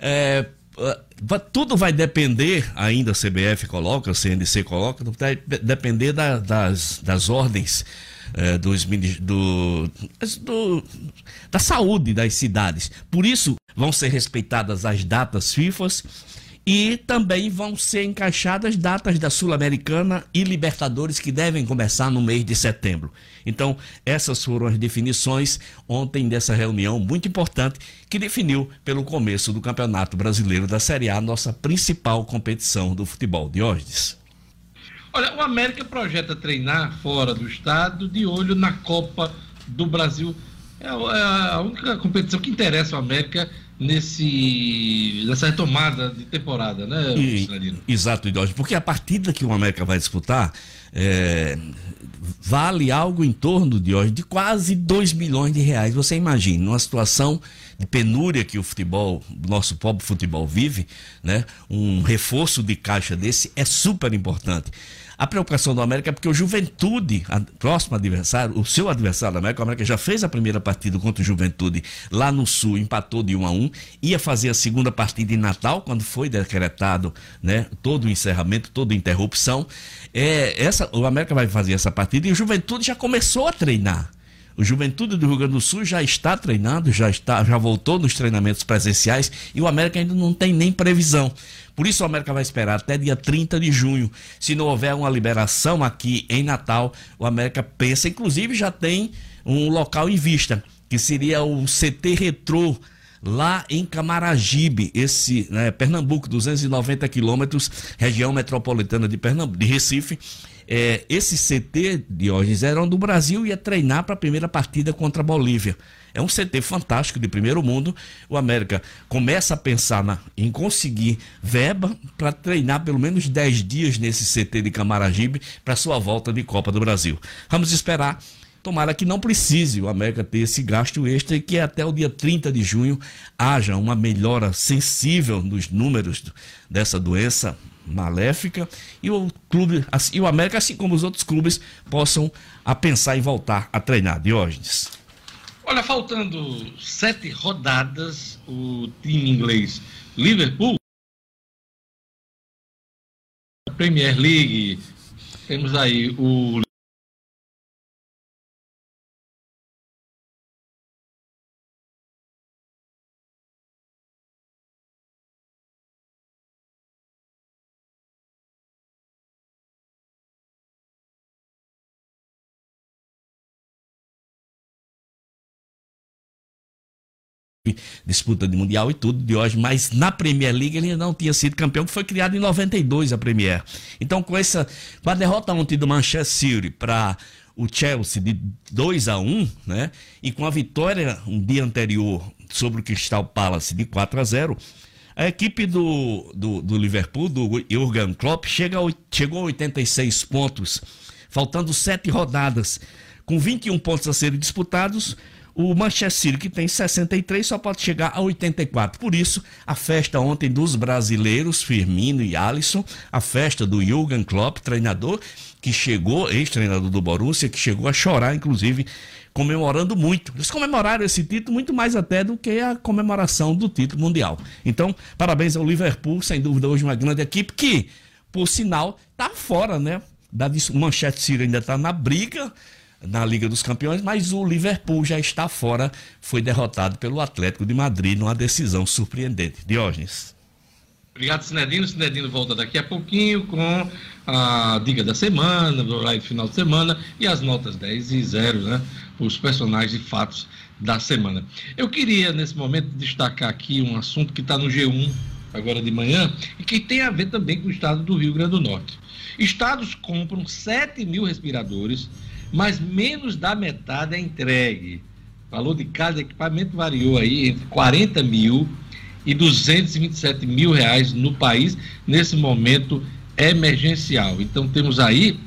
é, tudo vai depender, ainda a CBF coloca, CNC coloca, vai de- depender da- das, das ordens é, dos, do, do- da saúde das cidades. Por isso, vão ser respeitadas as datas FIFAs e também vão ser encaixadas datas da Sul-Americana e Libertadores que devem começar no mês de setembro. Então, essas foram as definições ontem dessa reunião muito importante que definiu pelo começo do Campeonato Brasileiro da Série A, nossa principal competição do futebol de hoje.
Olha, o América projeta treinar fora do estado de olho na Copa do Brasil. É a- é a única competição que interessa ao América nesse, nessa retomada de temporada, né,
E- exato, Jorge, porque a partida que o América vai disputar é, vale algo em torno de hoje de quase 2 milhões de reais. Você imagina, numa situação de penúria que o futebol, o nosso pobre futebol vive, né? Um reforço de caixa desse é super importante. A preocupação do América é porque o Juventude, a próximo adversário, o seu adversário do América, o América já fez a primeira partida contra o Juventude lá no Sul, empatou de 1 a 1, ia fazer a segunda partida em Natal, quando foi decretado, né, todo o encerramento, toda a interrupção. É, essa, o América vai fazer essa partida e o Juventude já começou a treinar. O Juventude do Rio Grande do Sul já está treinando, já está, já voltou nos treinamentos presenciais e o América ainda não tem nem previsão. Por isso o América vai esperar até dia 30 de junho. Se não houver uma liberação aqui em Natal, o América pensa, inclusive já tem um local em vista, que seria o CT Retrô lá em Camaragibe, esse né, Pernambuco, 290 quilômetros, região metropolitana de Pernambuco, de Recife. É, esse CT de hoje eram do Brasil ia treinar para a primeira partida contra a Bolívia. É um CT fantástico de primeiro mundo. O América começa a pensar na- em conseguir verba para treinar pelo menos 10 dias nesse CT de Camaragibe para sua volta de Copa do Brasil. Vamos esperar. Tomara que não precise o América ter esse gasto extra e que até o dia 30 de junho haja uma melhora sensível nos números dessa doença maléfica e o clube assim- e o América, assim como os outros clubes, possam a pensar em voltar a treinar. Diógenes.
Olha, faltando sete rodadas, o time inglês Liverpool, Premier League, temos aí o
disputa de mundial e tudo de hoje, mas na Premier League ele não tinha sido campeão, que foi criado em 92 a Premier. Então com essa com a derrota ontem do Manchester City para o Chelsea de 2 a 1, né? E com a vitória um dia anterior sobre o Crystal Palace de 4 a 0, a equipe do, do, do Liverpool, do Jurgen Klopp, chega ao, chegou a 86 pontos, faltando sete rodadas. Com 21 pontos a serem disputados, o Manchester City, que tem 63, só pode chegar a 84. Por isso, a festa ontem dos brasileiros, Firmino e Alisson, a festa do Jürgen Klopp, treinador, que chegou, ex-treinador do Borussia, que chegou a chorar, inclusive, comemorando muito. Eles comemoraram esse título muito mais até do que a comemoração do título mundial. Então, parabéns ao Liverpool, sem dúvida hoje uma grande equipe que, por sinal, está fora, né? Da, Manchester City ainda está na briga na Liga dos Campeões, mas o Liverpool já está fora, foi derrotado pelo Atlético de Madrid numa decisão surpreendente. Diógenes.
Obrigado, Sinedino. Sinedino volta daqui a pouquinho com a dica da semana, do live final de semana e as notas 10 e 0, né? Os personagens e fatos da semana. Eu queria, nesse momento, destacar aqui um assunto que está no G1 agora de manhã e que tem a ver também com o estado do Rio Grande do Norte. Estados compram 7 mil respiradores, mas menos da metade é entregue. O valor de cada equipamento variou aí entre 40 mil e 227 mil reais no país nesse momento emergencial. Então temos aí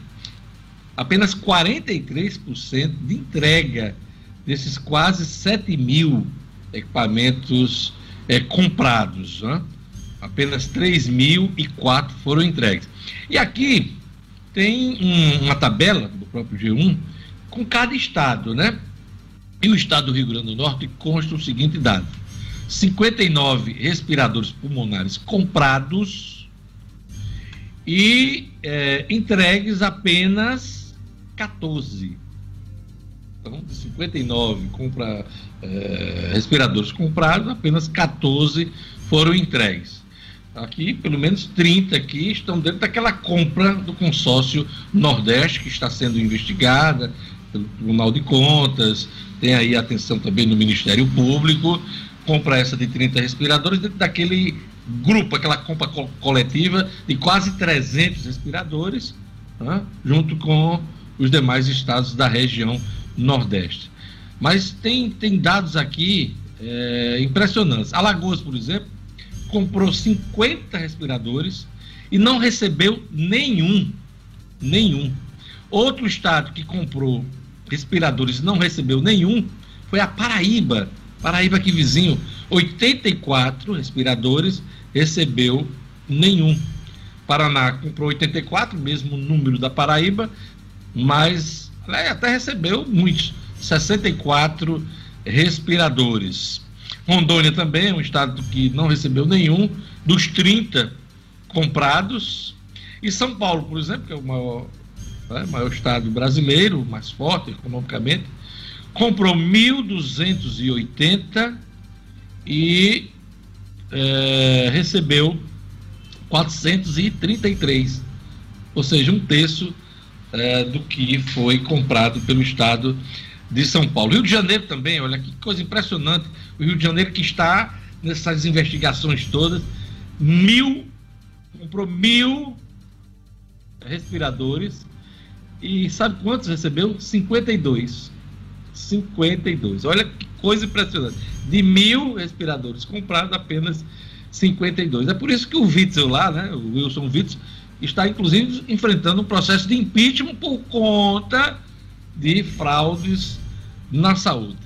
apenas 43% de entrega desses quase 7 mil equipamentos eh, comprados. né? Apenas 3.004 foram entregues. E aqui tem um- uma tabela próprio G1 com cada estado, né? E o estado do Rio Grande do Norte consta o seguinte dado: 59 respiradores pulmonares comprados e eh, entregues apenas 14. Então, de 59 compra, eh, respiradores comprados, apenas 14 foram entregues. Aqui, pelo menos 30 aqui estão dentro daquela compra do consórcio Nordeste, que está sendo investigada pelo Tribunal de Contas, tem aí atenção também no Ministério Público, compra essa de 30 respiradores dentro daquele grupo, aquela compra co- coletiva de quase 300 respiradores, né, junto com os demais estados da região Nordeste. Mas tem, tem dados aqui é, impressionantes. Alagoas, por exemplo, comprou 50 respiradores e não recebeu nenhum. Nenhum. Outro estado que comprou respiradores e não recebeu nenhum foi a Paraíba. Paraíba aqui vizinho, 84 respiradores, recebeu nenhum. Paraná comprou 84, mesmo número da Paraíba, mas até recebeu muitos, 64 respiradores. Rondônia também é um estado que não recebeu nenhum dos 30 comprados. E São Paulo, por exemplo, que é o maior, né, maior estado brasileiro, mais forte economicamente, comprou 1.280 e eh, recebeu 433, ou seja, um terço eh, do que foi comprado pelo estado de São Paulo. Rio de Janeiro também, olha que coisa impressionante. O Rio de Janeiro que está nessas investigações todas, mil, comprou mil respiradores e sabe quantos recebeu? 52. 52. Olha que coisa impressionante. De mil respiradores comprados, apenas 52. É por isso que o Witzel lá, né, o Wilson Witzel, está inclusive enfrentando um processo de impeachment por conta de fraudes na saúde.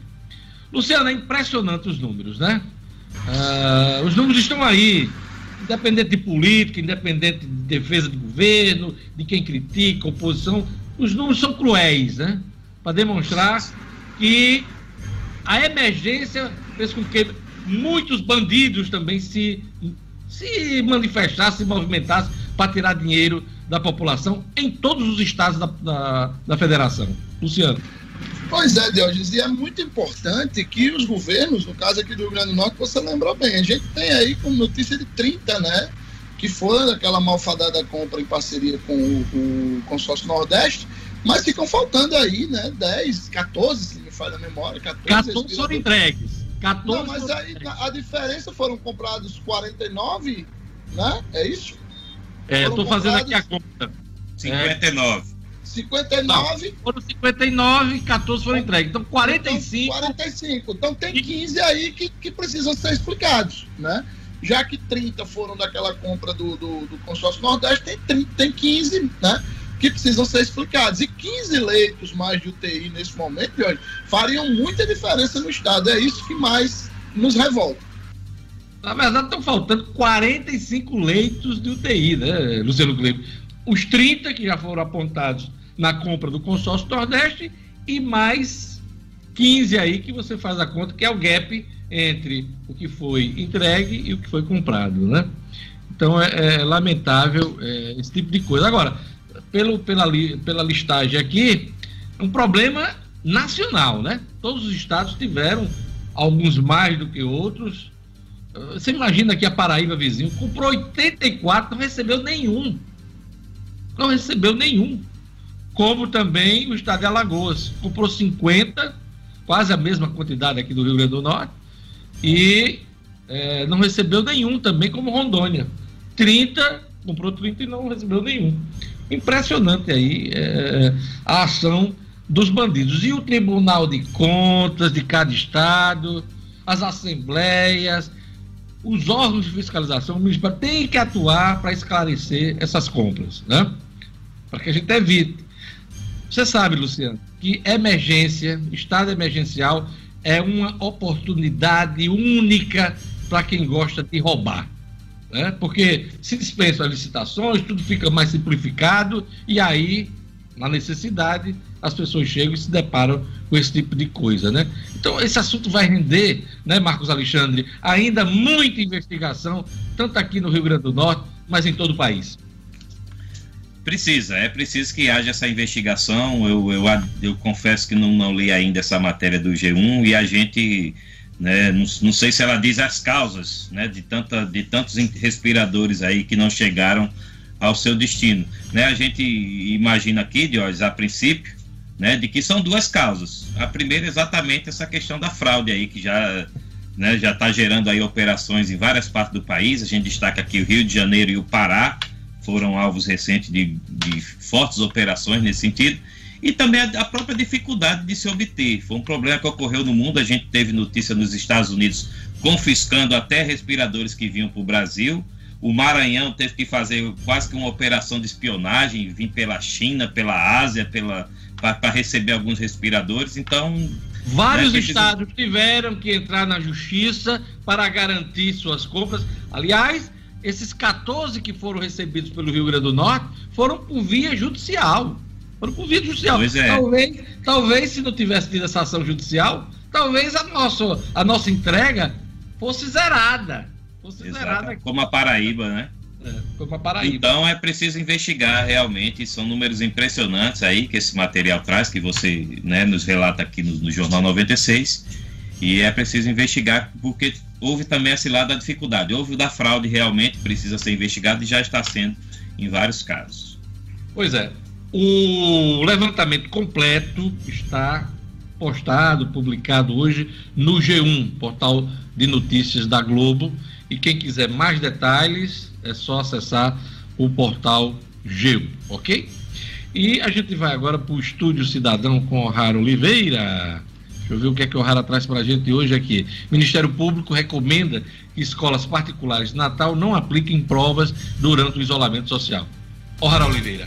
Luciano, é impressionante os números, né? Ah, os números estão aí, independente de política, independente de defesa do governo, de quem critica, oposição, os números são cruéis, né? Para demonstrar que a emergência fez com que muitos bandidos também se, se manifestassem, se movimentassem para tirar dinheiro da população em todos os estados da, da, da federação. Luciano.
Pois é, Diogenes, e é muito importante que os governos, no caso aqui do Rio Grande do Norte, você lembrou bem, a gente tem aí como notícia de 30, né? Que foi aquela malfadada compra em parceria com o, o consórcio Nordeste, mas ficam faltando aí, né? 10, 14, se me falha a memória, 14.
14 foram entregues. 14
Não, mas
foram
aí
entregues.
a diferença foram comprados 49, né? É isso?
É, eu
foram
estou fazendo aqui a conta.
59.
59.
Foram 59 e 14 foram entregues. Então 45.
Então, 45. Então tem 15 aí que, que precisam ser explicados, né? Já que 30 foram daquela compra do, do, do consórcio Nordeste, tem, 30, tem 15, né? Que precisam ser explicados. E 15 leitos mais de UTI nesse momento, Jorge, fariam muita diferença no estado. É isso que mais nos revolta.
Na verdade, estão faltando 45 leitos de UTI, né, Luciano Kleber? Os 30 que já foram apontados na compra do consórcio Nordeste e mais 15 aí que você faz a conta, que é o gap entre o que foi entregue e o que foi comprado, né? Então é, é lamentável é, esse tipo de coisa. Agora, pelo, pela, li- pela listagem aqui, é um problema nacional, né? Todos os estados tiveram, alguns mais do que outros. Você imagina que a Paraíba vizinho comprou 84, não recebeu nenhum. Não recebeu nenhum. Como também o estado de Alagoas. Comprou 50, quase a mesma quantidade aqui do Rio Grande do Norte, e eh, não recebeu nenhum também, como Rondônia. 30, comprou 30 e não recebeu nenhum. Impressionante aí eh, a ação dos bandidos. E o Tribunal de Contas de cada estado, as assembleias, os órgãos de fiscalização municipal têm que atuar para esclarecer essas compras, né? Para que a gente evite. Você sabe, Luciano, que emergência, estado emergencial, é uma oportunidade única para quem gosta de roubar. Né? Porque se dispensam as licitações, tudo fica mais simplificado e aí na necessidade, as pessoas chegam e se deparam com esse tipo de coisa, né? Então, esse assunto vai render, né, Marcos Alexandre, ainda muita investigação, tanto aqui no Rio Grande do Norte, mas em todo o país.
Precisa, é preciso que haja essa investigação. Eu, eu, eu confesso que não, não li ainda essa matéria do G1 e a gente, né, não, não sei se ela diz as causas né, de, tanta, de tantos respiradores aí que não chegaram ao seu destino. Né, a gente imagina aqui, Diógenes, a princípio, né, de que são duas causas. A primeira é exatamente essa questão da fraude aí, que já né, já está gerando aí operações em várias partes do país. A gente destaca aqui o Rio de Janeiro e o Pará, foram alvos recentes de, de fortes operações nesse sentido. E também a, a, própria dificuldade de se obter. Foi um problema que ocorreu no mundo. A gente teve notícia nos Estados Unidos confiscando até respiradores que vinham para o Brasil. O Maranhão teve que fazer quase que uma operação de espionagem, vir pela China, pela Ásia, pela para receber alguns respiradores. Então,
Vários né, estados tiveram que entrar na justiça para garantir suas compras. Aliás, esses 14 que foram recebidos pelo Rio Grande do Norte foram por via judicial. Foram por via judicial.
É.
Talvez, talvez se não tivesse tido essa ação judicial, talvez a nossa, a nossa entrega fosse zerada. Fosse
Exato.
zerada.
Como a Paraíba, né?
É, como a Paraíba.
Então é preciso investigar realmente. São números impressionantes aí que esse material traz, que você né, nos relata aqui no, no Jornal 96. E é preciso investigar, porque houve também esse lado da dificuldade. Houve o da fraude, realmente precisa ser investigado e já está sendo em vários casos.
Pois é. O levantamento completo está postado, publicado hoje no G1, portal de notícias da Globo. E quem quiser mais detalhes, é só acessar o portal G1, ok? E a gente vai agora para o Estúdio Cidadão com O'Hara Oliveira. Deixa eu ver o que é que o O'Hara traz para a gente hoje aqui. Ministério Público recomenda que escolas particulares de Natal não apliquem provas durante o isolamento social. O'Hara Oliveira.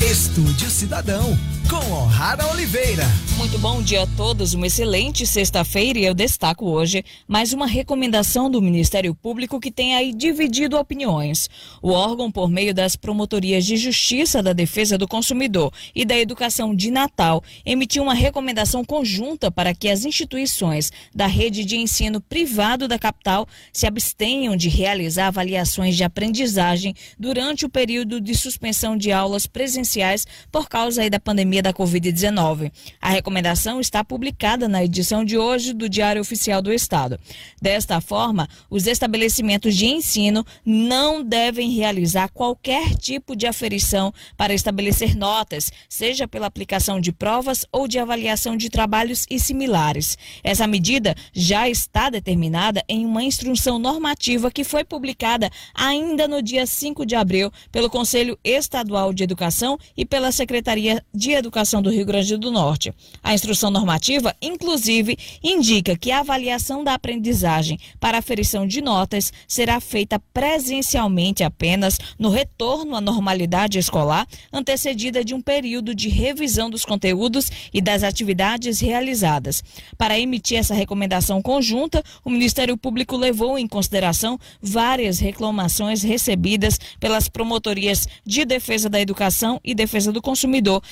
Estúdio Cidadão, com O'Hara Oliveira.
Muito bom dia a todos, uma excelente sexta-feira e eu destaco hoje mais uma recomendação do Ministério Público que tem aí dividido opiniões. O órgão, por meio das promotorias de justiça da defesa do consumidor e da educação de Natal, emitiu uma recomendação conjunta para que as instituições da rede de ensino privado da capital se abstenham de realizar avaliações de aprendizagem durante o período de suspensão de aulas presenciais por causa da pandemia da Covid-19. A recomendação está publicada na edição de hoje do Diário Oficial do Estado. Desta forma, os estabelecimentos de ensino não devem realizar qualquer tipo de aferição para estabelecer notas, seja pela aplicação de provas ou de avaliação de trabalhos e similares. Essa medida já está determinada em uma instrução normativa que foi publicada ainda no dia 5 de abril pelo Conselho Estadual de Educação e pela Secretaria de Educação do Rio Grande do Norte. A instrução normativa, inclusive, indica que a avaliação da aprendizagem para aferição de notas será feita presencialmente apenas no retorno à normalidade escolar, antecedida de um período de revisão dos conteúdos e das atividades realizadas. Para emitir essa recomendação conjunta, o Ministério Público levou em consideração várias reclamações recebidas pelas promotorias de defesa da educação e defesa do consumidor,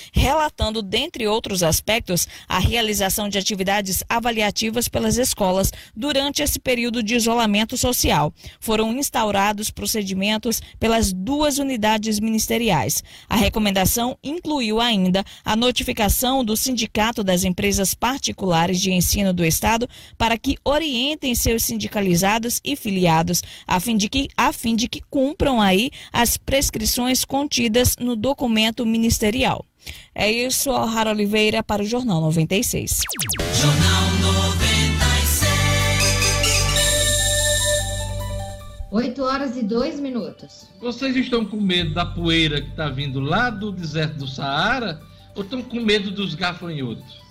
relatando, dentre outros aspectos, a realização de atividades avaliativas pelas escolas durante esse período de isolamento social. Foram instaurados procedimentos pelas duas unidades ministeriais. A recomendação incluiu ainda a notificação do Sindicato das Empresas Particulares de Ensino do Estado para que orientem seus sindicalizados e filiados, a fim de que, a fim de que cumpram aí as prescrições contidas no documento ministerial. É isso, O'Hara Oliveira para o Jornal 96.
Jornal 96.
8 horas e 2 minutos.
Vocês estão com medo da poeira que está vindo lá do deserto do Saara ou estão com medo dos gafanhotos?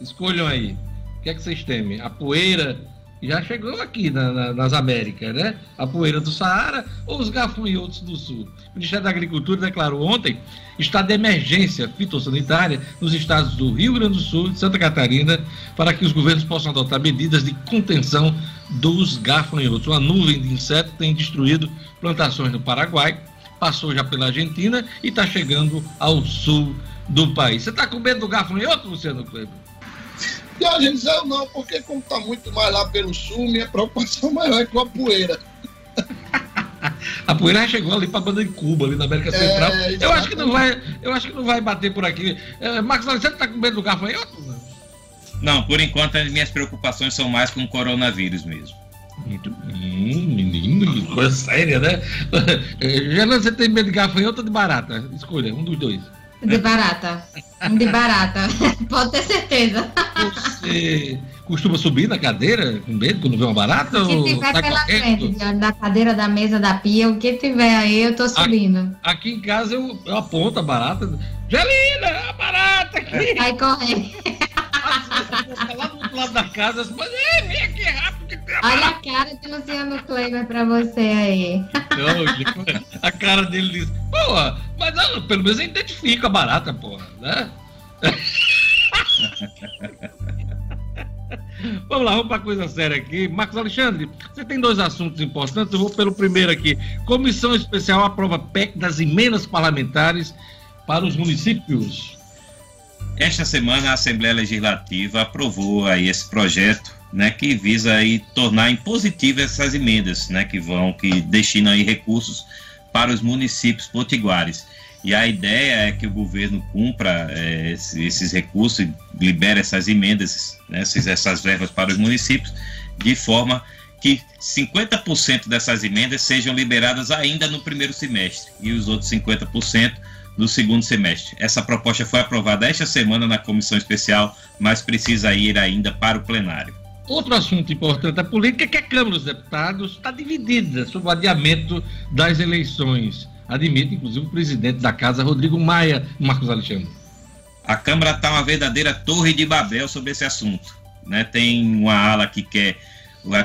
Escolham aí. O que é que vocês temem? A poeira já chegou aqui na- na- nas Américas, né? A poeira do Saara ou os gafanhotos do Sul? O Ministério da Agricultura declarou ontem estado de emergência fitossanitária nos estados do Rio Grande do Sul e de Santa Catarina para que os governos possam adotar medidas de contenção dos gafanhotos. Uma nuvem de insetos tem destruído plantações no Paraguai, passou já pela Argentina e está chegando ao sul do país. Você está com medo do gafanhoto, Luciano Kleber?
Diógenes, eu não, porque como está muito mais lá pelo sul, minha preocupação <laughs> maior é com a poeira.
A poeira já chegou ali para a banda de Cuba, ali na América Central. eu acho que não vai, eu acho que não vai bater por aqui. É, Marcos Alexandre está com medo do gafanhoto?
Não, por enquanto as minhas preocupações são mais com o coronavírus mesmo.
Muito bem, menino, que coisa séria, né? <laughs> Geraldo, você tem medo de gafanhoto ou de barata? Escolha, um dos dois.
De barata. De barata. <laughs> Pode ter certeza.
Você costuma subir na cadeira com medo quando vê uma barata? Ou
tiver
tá
pela frente, da cadeira, da mesa, da pia, o que tiver aí, eu tô subindo.
Aqui em casa eu, eu aponto a barata. Gelina, a barata aqui!
Sai correndo.
Tá lá do outro lado da casa, mas é, vem aqui
Olha a cara de Luciano Kleber pra você aí.
Não, a cara dele diz, pô, mas ah, pelo menos eu identifico a barata, porra, né? <laughs> Vamos lá, vamos para coisa séria aqui. Marcos Alexandre, você tem dois assuntos importantes. Eu vou pelo primeiro aqui. Comissão Especial aprova PEC das emendas parlamentares para os municípios.
Esta semana a Assembleia Legislativa aprovou aí esse projeto, né, que visa aí tornar impositivas essas emendas, né, que vão que destinam aí recursos para os municípios potiguares. E a ideia é que o governo cumpra esse- esses recursos libere essas emendas, né, essas verbas para os municípios, de forma que 50% dessas emendas sejam liberadas ainda no primeiro semestre e os outros 50% no segundo semestre. Essa proposta foi aprovada esta semana na comissão especial, mas precisa ir ainda para o plenário.
Outro assunto importante da política é que a Câmara dos Deputados está dividida sobre o adiamento das eleições. Admite, inclusive, o presidente da casa, Rodrigo Maia, Marcos Alexandre.
A Câmara está uma verdadeira torre de Babel sobre esse assunto. Né? Tem uma ala que quer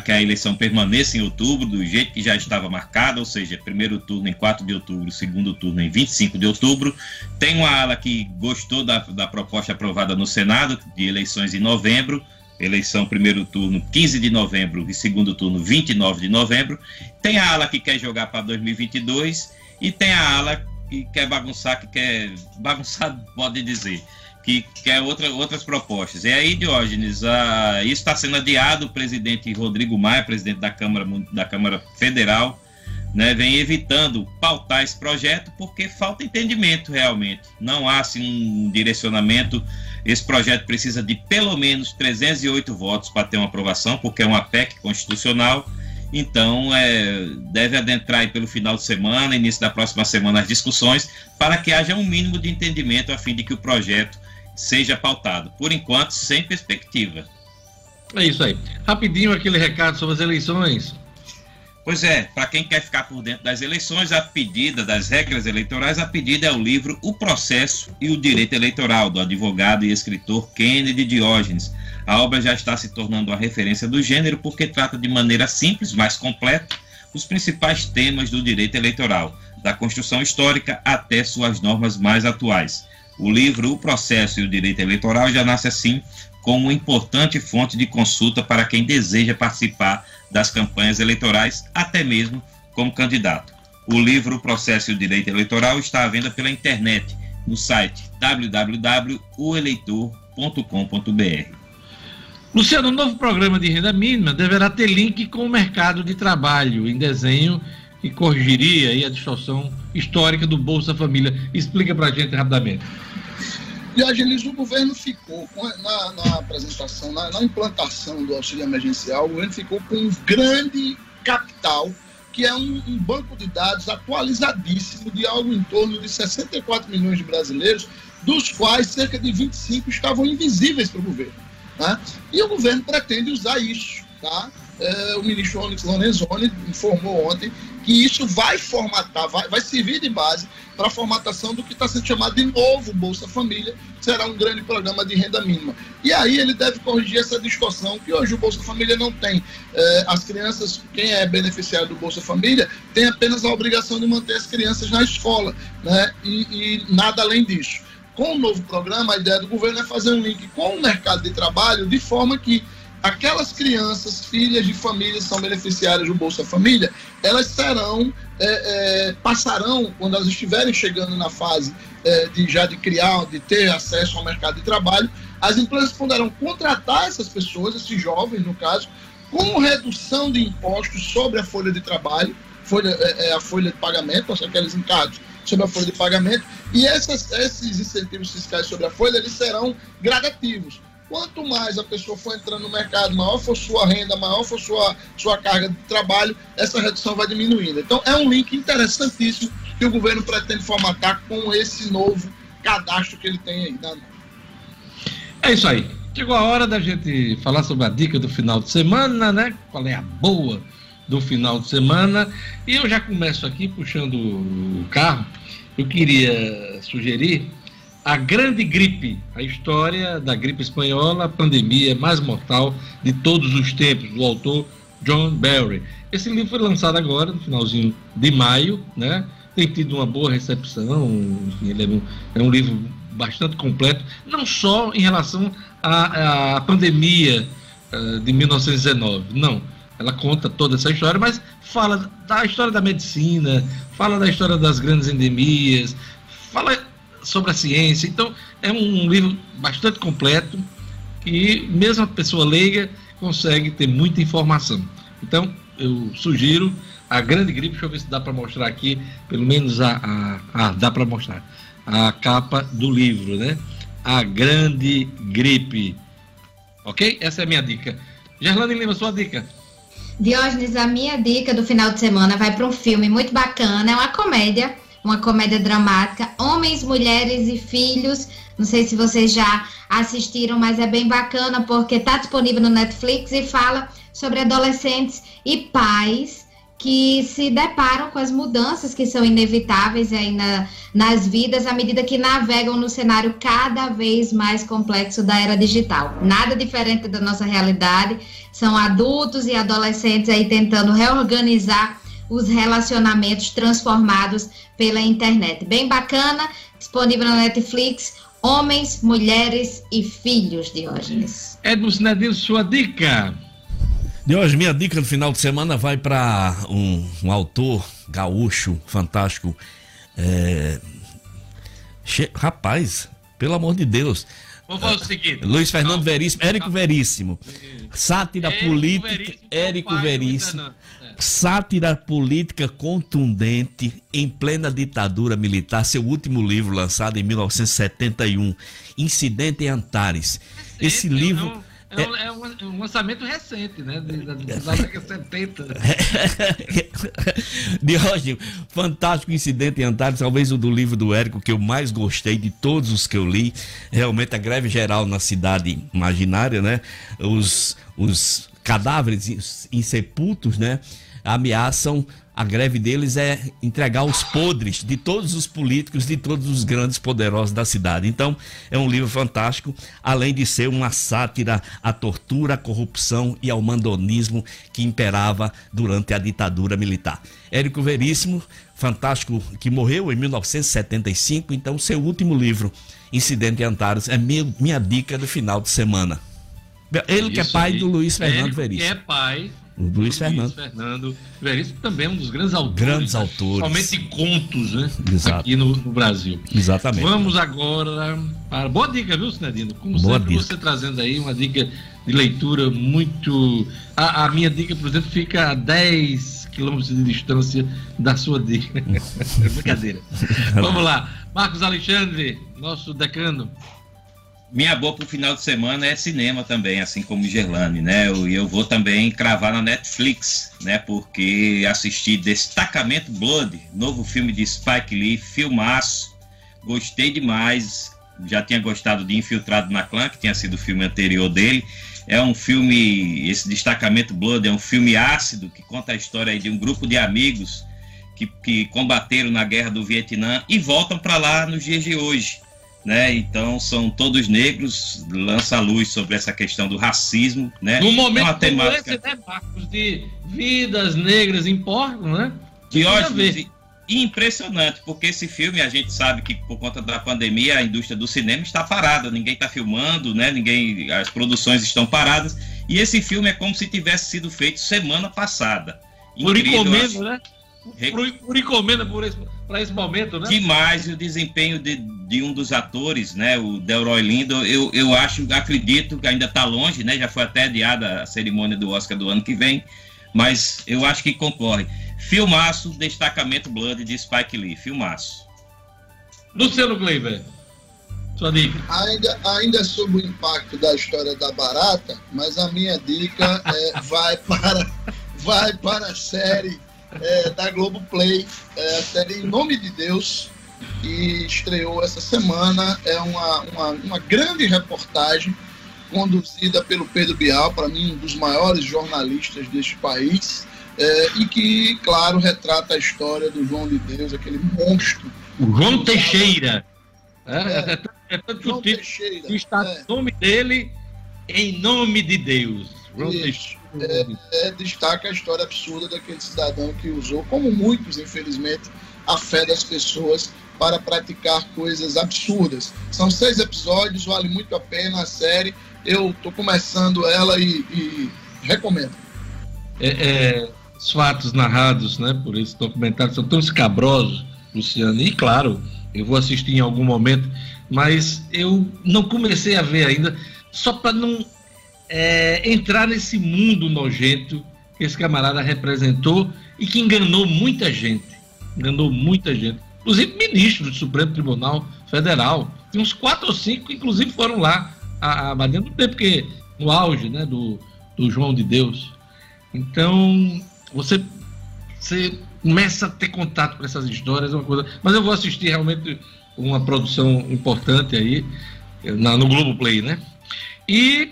que a eleição permaneça em outubro, do jeito que já estava marcada, ou seja, primeiro turno em 4 de outubro, segundo turno em 25 de outubro. Tem uma ala que gostou da, da proposta aprovada no Senado, de eleições em novembro, eleição primeiro turno 15 de novembro e segundo turno 29 de novembro. Tem a ala que quer jogar para 2022 e tem a ala que quer bagunçar, que quer <laughs> bagunçar, pode dizer, que quer outra, outras propostas. E aí, Diógenes, ah, isso está sendo adiado. O presidente Rodrigo Maia, presidente da Câmara, da Câmara Federal, né, vem evitando pautar esse projeto porque falta entendimento realmente. Não há assim, um direcionamento. Esse projeto precisa de pelo menos 308 votos para ter uma aprovação, porque é uma PEC constitucional. Então, é, deve adentrar pelo final de semana, início da próxima semana, as discussões, para que haja um mínimo de entendimento a fim de que o projeto seja pautado. Por enquanto, sem perspectiva.
É isso aí. Rapidinho aquele recado sobre as eleições.
Pois é, para quem quer ficar por dentro das eleições, a pedida das regras eleitorais, a pedida é o livro O Processo e o Direito Eleitoral, do advogado e escritor Kennedy Diógenes. A obra já está se tornando uma referência do gênero porque trata de maneira simples, mas completa, os principais temas do direito eleitoral, da construção histórica até suas normas mais atuais. O livro O Processo e o Direito Eleitoral já nasce assim como importante fonte de consulta para quem deseja participar das campanhas eleitorais, até mesmo como candidato. O livro Processo e o Direito Eleitoral está à venda pela internet no site www.oeleitor.com.br.
Luciano, o novo programa de renda mínima deverá ter link com o mercado de trabalho em desenho que corrigiria a distorção histórica do Bolsa Família. Explica pra gente rapidamente.
Diógenes, o governo ficou, na, na apresentação, na, na implantação do auxílio emergencial, o governo ficou com um grande capital, que é um, um banco de dados atualizadíssimo de algo em torno de 64 milhões de brasileiros, dos quais cerca de 25 estavam invisíveis para o governo. né? E o governo pretende usar isso. Tá? É, o ministro Onyx Lorenzoni informou ontem que isso vai formatar, vai, vai servir de base para a formatação do que está sendo chamado de novo Bolsa Família, será um grande programa de renda mínima. E aí ele deve corrigir essa distorção que hoje o Bolsa Família não tem. É, as crianças, quem é beneficiário do Bolsa Família, tem apenas a obrigação de manter as crianças na escola, né? e, e nada além disso. Com o novo programa, a ideia do governo é fazer um link com o mercado de trabalho de forma que aquelas crianças, filhas de famílias que são beneficiárias do Bolsa Família, elas serão, é, é, passarão, quando elas estiverem chegando na fase é, de já de criar, de ter acesso ao mercado de trabalho, as empresas poderão contratar essas pessoas, esses jovens, no caso, com redução de impostos sobre a folha de trabalho, folha, é, é, a folha de pagamento, aqueles encargos sobre a folha de pagamento, e essas, esses incentivos fiscais sobre a folha, eles serão gradativos. Quanto mais a pessoa for entrando no mercado, maior for sua renda, maior for sua, sua carga de trabalho, essa redução vai diminuindo. Então, é um link interessantíssimo que o governo pretende formatar com esse novo cadastro que ele tem aí. Né?
É isso aí. Chegou a hora da gente falar sobre a dica do final de semana, né? Qual é a boa do final de semana. E eu já começo aqui puxando o carro. Eu queria sugerir a Grande Gripe, a história da gripe espanhola, a pandemia mais mortal de todos os tempos, do autor John Barry. Esse livro foi lançado agora, no finalzinho de maio, né? Tem tido uma boa recepção, enfim, ele é um, é um livro bastante completo, não só em relação à, à pandemia uh, de 1919, não. Ela conta toda essa história, mas fala da história da medicina, fala da história das grandes endemias, fala sobre a ciência. Então, é um livro bastante completo que, mesmo a pessoa leiga, consegue ter muita informação. Então, eu sugiro a grande gripe. Deixa eu ver se dá para mostrar aqui, pelo menos a. a, dá para mostrar a capa do livro, né? A Grande Gripe. Ok? Essa é a minha dica. Gerlane Lima, sua dica.
Diógenes, a minha dica do final de semana vai para um filme muito bacana, é uma comédia, uma comédia dramática, Homens, Mulheres e Filhos. Não sei se vocês já assistiram, mas é bem bacana porque está disponível no Netflix e fala sobre adolescentes e pais que se deparam com as mudanças que são inevitáveis aí na, nas vidas à medida que navegam no cenário cada vez mais complexo da era digital. Nada diferente da nossa realidade, são adultos e adolescentes aí tentando reorganizar os relacionamentos transformados pela internet. Bem bacana, disponível na Netflix. Homens, mulheres e filhos, Diógenes.
Edmus Nedil, sua dica.
De hoje, minha dica no final de semana vai para um, um, autor gaúcho fantástico. É... Che... Rapaz, pelo amor de Deus.
Vamos fazer o seguinte.
Luiz Fernando calma, Veríssimo, Érico. Veríssimo. Sátira Érico política, Veríssimo, Érico Veríssimo. É. Sátira política contundente em plena ditadura militar. Seu último livro, lançado em 1971, Incidente em Antares. Esse livro. Não
é, um, é um, lançamento recente, né? Da década 70.
De hoje, fantástico incidente em Antares, talvez o do livro do Érico que eu mais gostei de todos os que eu li. Realmente a greve geral na cidade imaginária, né? Os, os cadáveres insepultos, né? Ameaçam a greve deles é entregar os podres de todos os políticos, de todos os grandes poderosos da cidade. Então, é um livro fantástico, além de ser uma sátira à tortura, à corrupção e ao mandonismo que imperava durante a ditadura militar. Érico Veríssimo, fantástico, que morreu em 1975, então seu último livro, Incidente em Antares, é minha, minha dica do final de semana. Ele que é pai aí. do Luiz Fernando Érico Veríssimo.
Que é pai
o Luiz Fernando. Luiz
Fernando Veríssimo também é um dos grandes autores.
Grandes autores.
Somente contos, né?
Exato.
Aqui no, no, Brasil.
Exatamente.
Vamos agora para. Boa dica, viu, Sinedino? Como Boa sempre, dica. você trazendo aí uma dica de leitura muito. A, a minha dica, por exemplo, fica a 10 quilômetros de distância da sua dica. <laughs> Brincadeira. <laughs> Vamos lá. Marcos Alexandre, nosso decano.
Minha boa pro final de semana é cinema também, assim como Gerlane, né? E eu, eu, vou também cravar na Netflix, né? Porque assisti Destacamento Blood, novo filme de Spike Lee, filmaço. Gostei demais. Já tinha gostado de Infiltrado na Clã, que tinha sido o filme anterior dele. É um filme, esse Destacamento Blood é um filme ácido que conta a história de um grupo de amigos que, que combateram na guerra do Vietnã e voltam para lá nos dias de hoje né? Então são todos negros, lança a luz sobre essa questão do racismo, né?
No momento é temática... né, Marcos, de vidas negras importam, né?
Diógenes, impressionante, porque esse filme a gente sabe que por conta da pandemia a indústria do cinema está parada, ninguém está filmando, né? Ninguém, as produções estão paradas. E esse filme é como se tivesse sido feito semana passada.
Por
Incrível,
encomenda,
acho-
né? Por, por encomenda por esse, para esse momento, né?
Demais o desempenho de, de um dos atores, né? O Delroy Lindo, eu, eu acho, acredito que ainda está longe, né? Já foi até adiada a cerimônia do Oscar do ano que vem, mas eu acho que concorre. Filmaço, destacamento Blood de Spike Lee, filmaço.
Luciano Kleiber, sua dica.
Ainda, ainda sobre o impacto da história da barata, mas a minha dica é, vai, para, <laughs> vai para a série é, da Globoplay, é, a série Em Nome de Deus, que estreou essa semana. É uma, uma, uma grande reportagem conduzida pelo Pedro Bial, para mim, um dos maiores jornalistas deste país, é, e que, claro, retrata a história do João de Deus, aquele monstro.
O João Teixeira. É,
É.
é, tanto- é
João
o título
Teixeira.
que está
é.
o nome dele em nome de Deus. João
Isso.
Teixeira.
É, destaca a história absurda daquele cidadão que usou, como muitos, infelizmente, a fé das pessoas para praticar coisas absurdas. São seis episódios, vale muito a pena a série. Eu estou começando ela e, e recomendo.
É, é, os fatos narrados né, por esse documentário são tão escabrosos, Luciano, e claro, eu vou assistir em algum momento, mas eu não comecei a ver ainda, só para não é, entrar nesse mundo nojento que esse camarada representou e que enganou muita gente. Enganou muita gente. Inclusive ministros do Supremo Tribunal Federal. Tem uns quatro ou cinco, inclusive foram lá dentro do tempo que, no auge né, do, do João de Deus. Então, você, você começa a ter contato com essas histórias, é uma coisa. Mas eu vou assistir realmente uma produção importante aí na, no Globoplay, né? E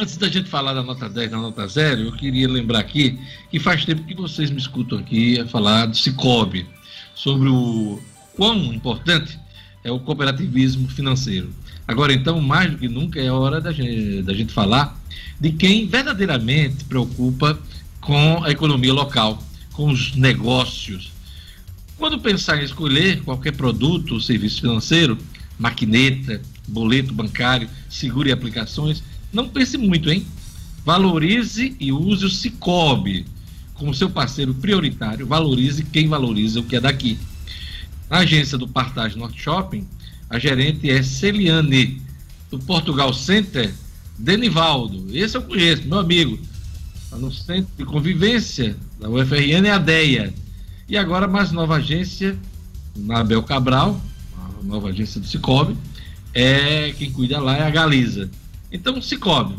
antes da gente falar da nota 10 da nota 0, eu queria lembrar aqui que faz tempo que vocês me escutam aqui a falar do Cicobi, sobre o quão importante é o cooperativismo financeiro. Agora, então, mais do que nunca, é hora da gente, da gente falar de quem verdadeiramente preocupa com a economia local, com os negócios. Quando pensar em escolher qualquer produto ou serviço financeiro, maquineta, boleto bancário, seguro e aplicações, não pense muito, hein? Valorize e use o Cicobi como seu parceiro prioritário. Valorize quem valoriza o que é daqui. Na agência do Partage Norte Shopping, a gerente é Celiane. Do Portugal Center, Denivaldo. Esse eu conheço, meu amigo. Está no Centro de Convivência da UFRN, é a DEA. E agora, mais nova agência, na Abel Cabral, a nova agência do Cicobi, é quem cuida lá é a Galiza. Então, Cicobi,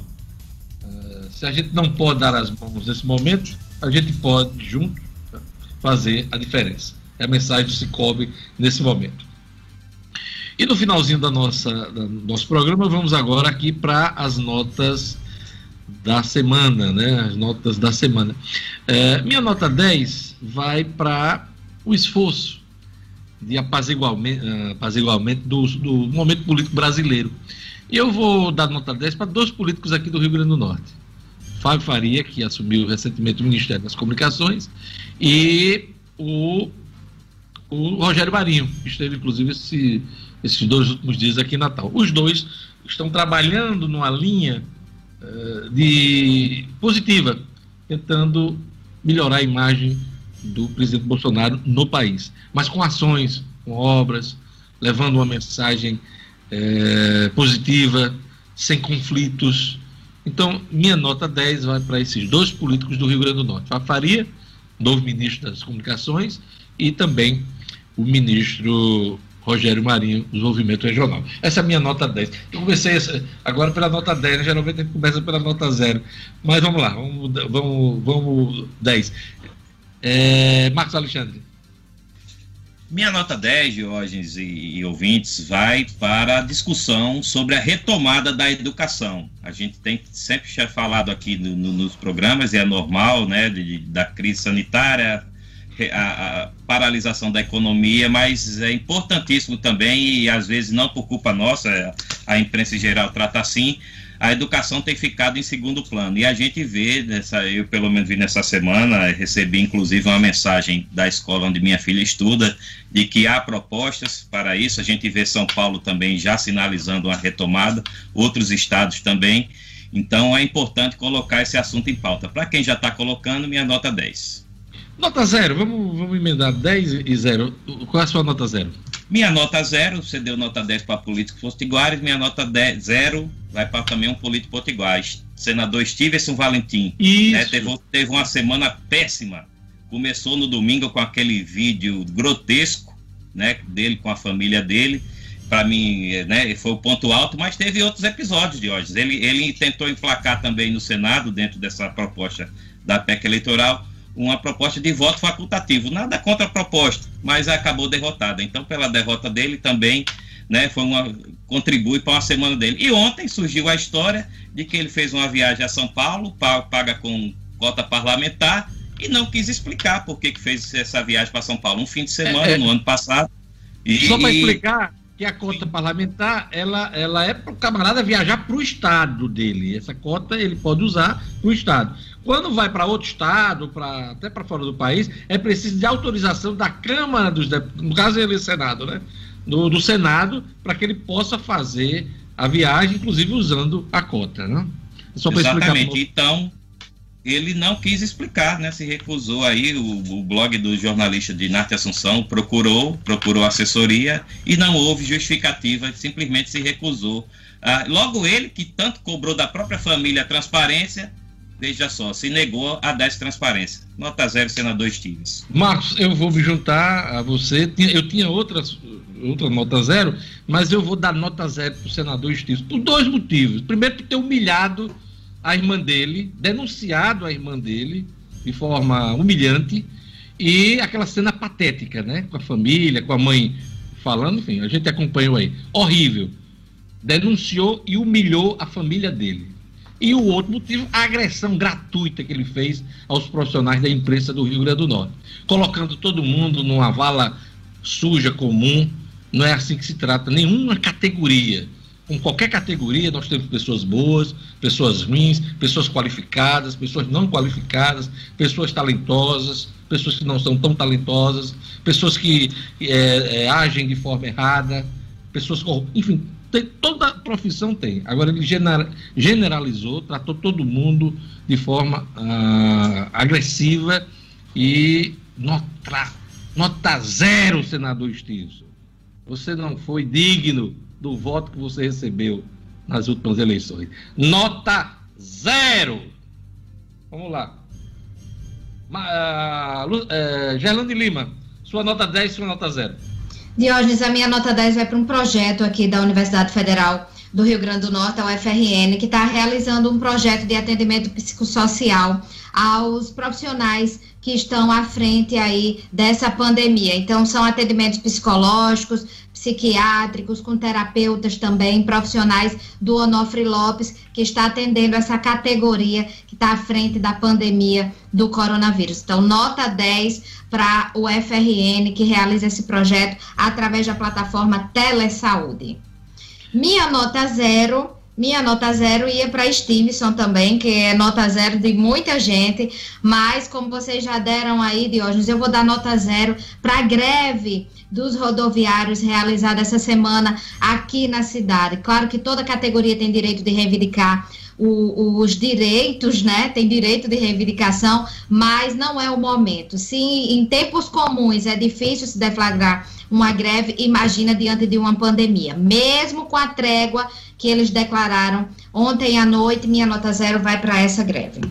eh, se a gente não pode dar as mãos nesse momento, a gente pode, junto, fazer a diferença. É a mensagem do Cicobi nesse momento. E no finalzinho da nossa, do nosso programa, vamos agora aqui para as notas da semana, né? As notas da semana. É, minha nota 10 vai para o esforço de apaziguamento, apaziguamento do, do momento político brasileiro. E eu vou dar nota 10 para dois políticos aqui do Rio Grande do Norte. Fábio Faria, que assumiu recentemente o Ministério das Comunicações, e o, o Rogério Marinho, que esteve, inclusive, esse, esses dois últimos dias aqui em Natal. Os dois estão trabalhando numa linha uh, de positiva, tentando melhorar a imagem do presidente Bolsonaro no país, mas com ações, com obras, levando uma mensagem eh, positiva, sem conflitos. Então, minha nota 10 vai para esses dois políticos do Rio Grande do Norte. A Faria, novo ministro das Comunicações, e também o ministro Rogério Marinho, Desenvolvimento Regional. Essa é a minha nota 10. Eu comecei agora pela nota 10, né? geralmente a gente começa pela nota 0. Mas vamos lá, vamos, vamos, vamos 10. É, Marcos Alexandre.
Minha nota 10, Diógenes e, e, ouvintes, vai para a discussão sobre a retomada da educação. A gente tem sempre falado aqui no, no, nos programas, e é normal, né, de, da crise sanitária, a, a, paralisação da economia, mas é importantíssimo também, e às vezes não por culpa nossa, a imprensa em geral trata assim, a educação tem ficado em segundo plano. E a gente vê, nessa, eu pelo menos vi nessa semana, recebi inclusive uma mensagem da escola onde minha filha estuda, de que há propostas para isso. A gente vê São Paulo também já sinalizando uma retomada, outros estados também. Então é importante colocar esse assunto em pauta. Para quem já está colocando, minha nota 10.
Nota zero, vamos, vamos emendar 10 e 0. Qual é a sua nota zero?
Minha nota zero, você deu nota 10 para políticos potiguares, minha nota 10, zero vai para também um político potiguar. Senador Stevenson Valentim.
Isso.
Né, teve, teve uma semana péssima. Começou no domingo com aquele vídeo grotesco, né, dele com a família dele. Para mim, né, foi o ponto alto, mas teve outros episódios de hoje. Ele, ele tentou emplacar também no Senado, dentro dessa proposta da PEC eleitoral, uma proposta de voto facultativo. Nada contra a proposta, mas acabou derrotada. Então, pela derrota dele também, né, foi uma contribui para uma semana dele. E ontem surgiu a história de que ele fez uma viagem a São Paulo, paga com cota parlamentar e não quis explicar por que, que fez essa viagem para São Paulo um fim de semana é, é. no ano passado.
E, Só para explicar que a cota parlamentar ela, ela é para o camarada viajar para o estado dele. Essa cota ele pode usar para o estado. Quando vai para outro estado, pra, até para fora do país, é preciso de autorização da Câmara dos Deputados, no caso ele é Senado, né? Do, do Senado, para que ele possa fazer a viagem, inclusive usando a cota, né?
Só Exatamente. Explicar... Então, ele não quis explicar, né? Se recusou aí, o, o blog do jornalista de Narte Assunção procurou, procurou assessoria e não houve justificativa, simplesmente se recusou. Ah, logo ele, que tanto cobrou da própria família a transparência, veja só, se negou a dar essa transparência. Nota zero, senador Stevens.
Marcos, eu vou me juntar a você. Eu tinha outras, outra nota zero, mas eu vou dar nota zero para o senador Stevens, por dois motivos. Primeiro, por ter humilhado a irmã dele, denunciado a irmã dele de forma humilhante, e aquela cena patética, né? Com a família, com a mãe falando, enfim, a gente acompanhou aí. Horrível. Denunciou e humilhou a família dele. E o outro motivo, a agressão gratuita que ele fez aos profissionais da imprensa do Rio Grande do Norte, colocando todo mundo numa vala suja comum. Não é assim que se trata nenhuma categoria. Com qualquer categoria, nós temos pessoas boas, pessoas ruins, pessoas qualificadas, pessoas não qualificadas, pessoas talentosas, pessoas que não são tão talentosas, pessoas que é, é, agem de forma errada, pessoas enfim, tem, toda profissão tem. Agora ele generalizou, tratou todo mundo de forma ah, agressiva e nota, nota zero, senador Stinson. Você não foi digno do voto que você recebeu nas últimas eleições. Nota zero. Vamos lá. Uh, uh, Gerlande Lima, sua nota 10, sua nota zero.
Diógenes, a minha nota 10 vai para um projeto aqui da Universidade Federal do Rio Grande do Norte, a UFRN, que está realizando um projeto de atendimento psicossocial aos profissionais que estão à frente aí dessa pandemia. Então, são atendimentos psicológicos, psiquiátricos, com terapeutas também, profissionais do Onofre Lopes, que está atendendo essa categoria que está à frente da pandemia do coronavírus. Então, nota 10 para o FRN, que realiza esse projeto através da plataforma Telesaúde. Minha nota zero minha nota zero ia para Stevenson também, que é nota zero de muita gente, mas como vocês já deram aí, Diógenes, eu vou dar nota zero para a greve dos rodoviários realizada essa semana aqui na cidade. Claro que toda categoria tem direito de reivindicar o, os direitos, né? Tem direito de reivindicação, mas não é o momento. Se em tempos comuns é difícil se deflagrar uma greve, imagina diante de uma pandemia. Mesmo com a trégua que eles declararam ontem à noite, minha nota zero vai para essa greve.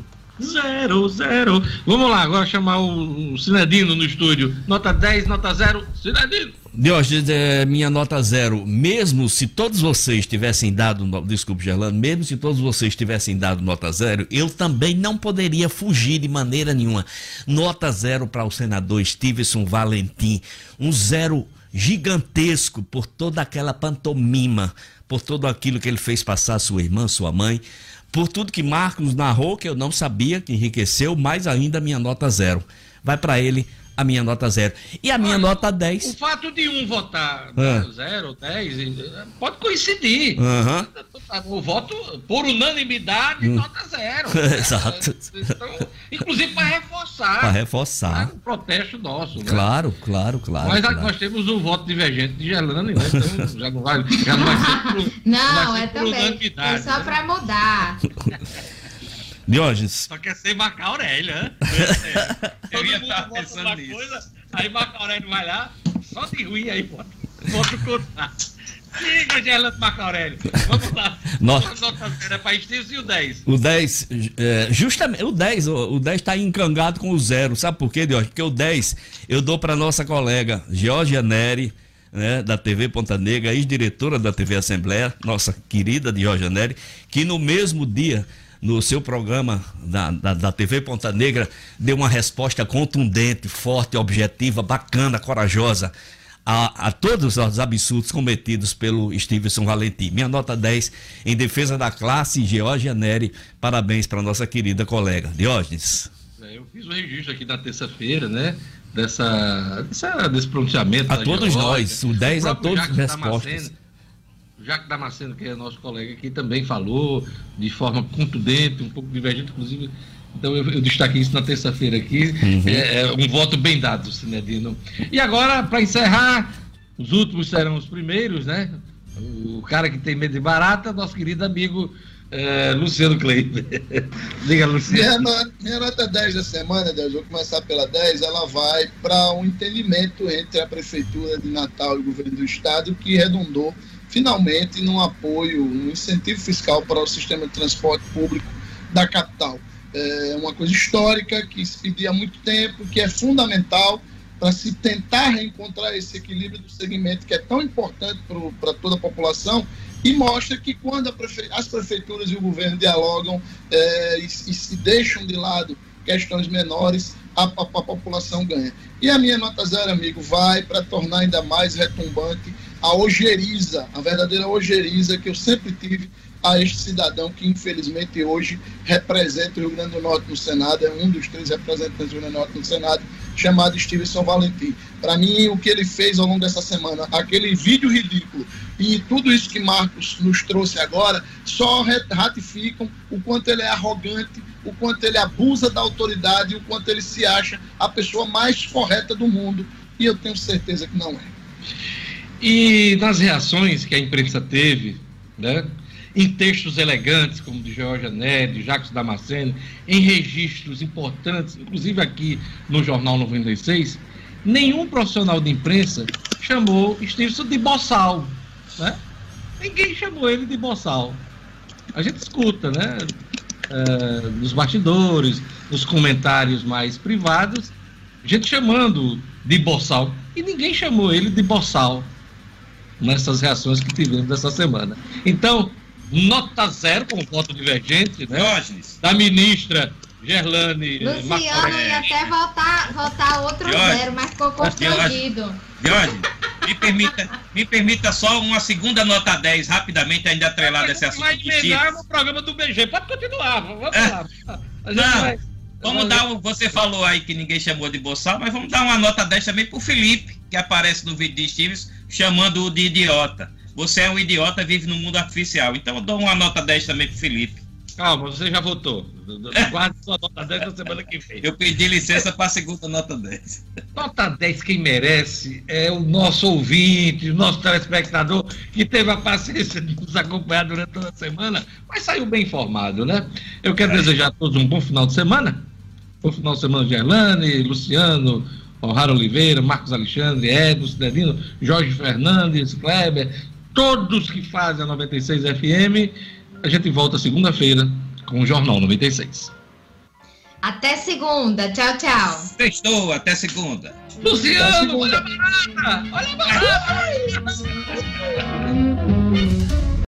Zero, zero. Vamos lá, agora chamar o, o Cinedino no estúdio. Nota 10, nota zero, Cinedino.
Diógenes, é, minha nota zero. Mesmo se todos vocês tivessem dado, desculpe, Gerlando, mesmo se todos vocês tivessem dado nota zero, eu também não poderia fugir de maneira nenhuma. Nota zero para o senador Stevenson Valentim. Um zero gigantesco por toda aquela pantomima, por tudo aquilo que ele fez passar sua irmã, sua mãe, por tudo que Marcos narrou, que eu não sabia, que enriqueceu, mais ainda minha nota zero. Vai para ele a minha nota zero. E a minha
Olha,
nota
O
10.
fato de um votar
Ah.
zero, dez, eh, pode coincidir. O voto por unanimidade, nota zero. <laughs>
Exato.
Então, inclusive para reforçar
Para
né,
reforçar.
o protesto nosso. né?
Claro, claro, claro.
Mas
claro.
nós temos um voto divergente de Gelane, né? Então <laughs> já não vai, já não vai ser por,
Não,
vai ser
é
por
também. É só
né?
pra mudar. <laughs>
Diógenes,
Só quer ser Marco Aurélio, né? <laughs>
Eu
Todo
ia
mundo
estar pensando
uma
nisso.
coisa, aí Marco Aurélio vai lá, só de ruim aí, bota, bota o contrato. Diga, Gerlando Marco Aurélio. Vamos lá. Zero é para e o 10.
o 10, é, justamente, o 10, o, o 10 tá encangado com o zero. Sabe por quê, Diógenes? Porque o 10 eu dou para nossa colega Georgia Neri, né, da TV Ponta Negra, ex-diretora da TV Assembleia, nossa querida Georgia Neri, que no mesmo dia, no seu programa da, da, da TV Ponta Negra, deu uma resposta contundente, forte, objetiva, bacana, corajosa a, a todos os absurdos cometidos pelo Stevenson Valentim. Minha nota 10 em defesa da classe Georgia Neri. Parabéns para nossa querida colega. Diógenes.
É, Eu fiz o registro aqui na terça-feira, né? Dessa, dessa- desse pronunciamento.
A todos nós, o 10 a todos
Jacques
respostas.
Damasceno- Jacques Damasceno, que é nosso colega aqui, também falou de forma contundente, um pouco divergente, inclusive. Então eu, eu destaquei isso na terça-feira aqui.
Uhum.
É, é um voto bem dado, Sinedino. E agora, para encerrar, os últimos serão os primeiros, né? O cara que tem medo de barata, nosso querido amigo eh, Luciano Kleiber. <laughs> Diga,
Minha,
Luciano.
no- minha nota 10 da semana, Deus, vou começar pela 10, ela vai para um entendimento entre a Prefeitura de Natal e o governo do Estado que redundou finalmente num apoio, um incentivo fiscal para o sistema de transporte público da capital. É uma coisa histórica que se pedia há muito tempo, que é fundamental para se tentar reencontrar esse equilíbrio do segmento que é tão importante para toda a população e mostra que quando prefe- as prefeituras e o governo dialogam é, e, e se deixam de lado questões menores, a, a- a população ganha. E a minha nota zero, amigo, vai para tornar ainda mais retumbante a ojeriza, a verdadeira ojeriza que eu sempre tive a este cidadão que infelizmente hoje representa o Rio Grande do Norte no Senado, é um dos três representantes do Rio Grande do Norte no Senado, chamado Stevenson Valentim. Para mim, o que ele fez ao longo dessa semana, aquele vídeo ridículo e tudo isso que Marcos nos trouxe agora, só ratificam o quanto ele é arrogante, o quanto ele abusa da autoridade, o quanto ele se acha a pessoa mais correta do mundo. E eu tenho certeza que não é.
E nas reações que a imprensa teve, né, em textos elegantes, como de Georgia de Jacques Damasceno, em registros importantes, inclusive aqui no Jornal 96, nenhum profissional de imprensa chamou Stevenson de boçal. Né? Ninguém chamou ele de boçal. A gente escuta, né? eh, nos bastidores, nos comentários mais privados, gente chamando de boçal. E ninguém chamou ele de boçal nessas reações que tivemos essa semana. Então, nota zero com voto divergente, né?
Diógenes,
Da ministra Gerlane
Luciano
Marcoré.
ia até votar, votar outro
Jorge.
zero, mas ficou constrangido.
Diógenes, me permita, me permita só uma segunda nota 10, rapidamente, ainda atrelada a esse assunto
vai
chips.
no programa do BG. Pode continuar, vamos
É.
lá.
Não,
vai-
Vamos dar um, você falou aí que ninguém chamou de boçal, mas vamos dar uma nota 10 também pro Felipe, que aparece no vídeo de Stevens, chamando-o de idiota. Você é um idiota, vive no mundo artificial. Então eu dou uma nota 10 também pro Felipe.
Calma, você já votou. <laughs> Guarde sua nota 10 na semana que vem.
Eu pedi licença para a segunda nota 10.
Nota 10, quem merece é o nosso ouvinte, o nosso telespectador, que teve a paciência de nos acompanhar durante toda a semana, mas saiu bem informado, né? Eu quero desejar a todos um bom final de semana. Bom final de semana, Gerlane, Luciano, O'Hara Oliveira, Marcos Alexandre, Edson, Cidadino, Jorge Fernandes, Kleber, todos que fazem a 96 FM. A gente volta segunda-feira com o Jornal 96.
Até segunda. Tchau, tchau.
Sextou, até segunda.
Luciano, olha a barata! Olha a barata! <laughs>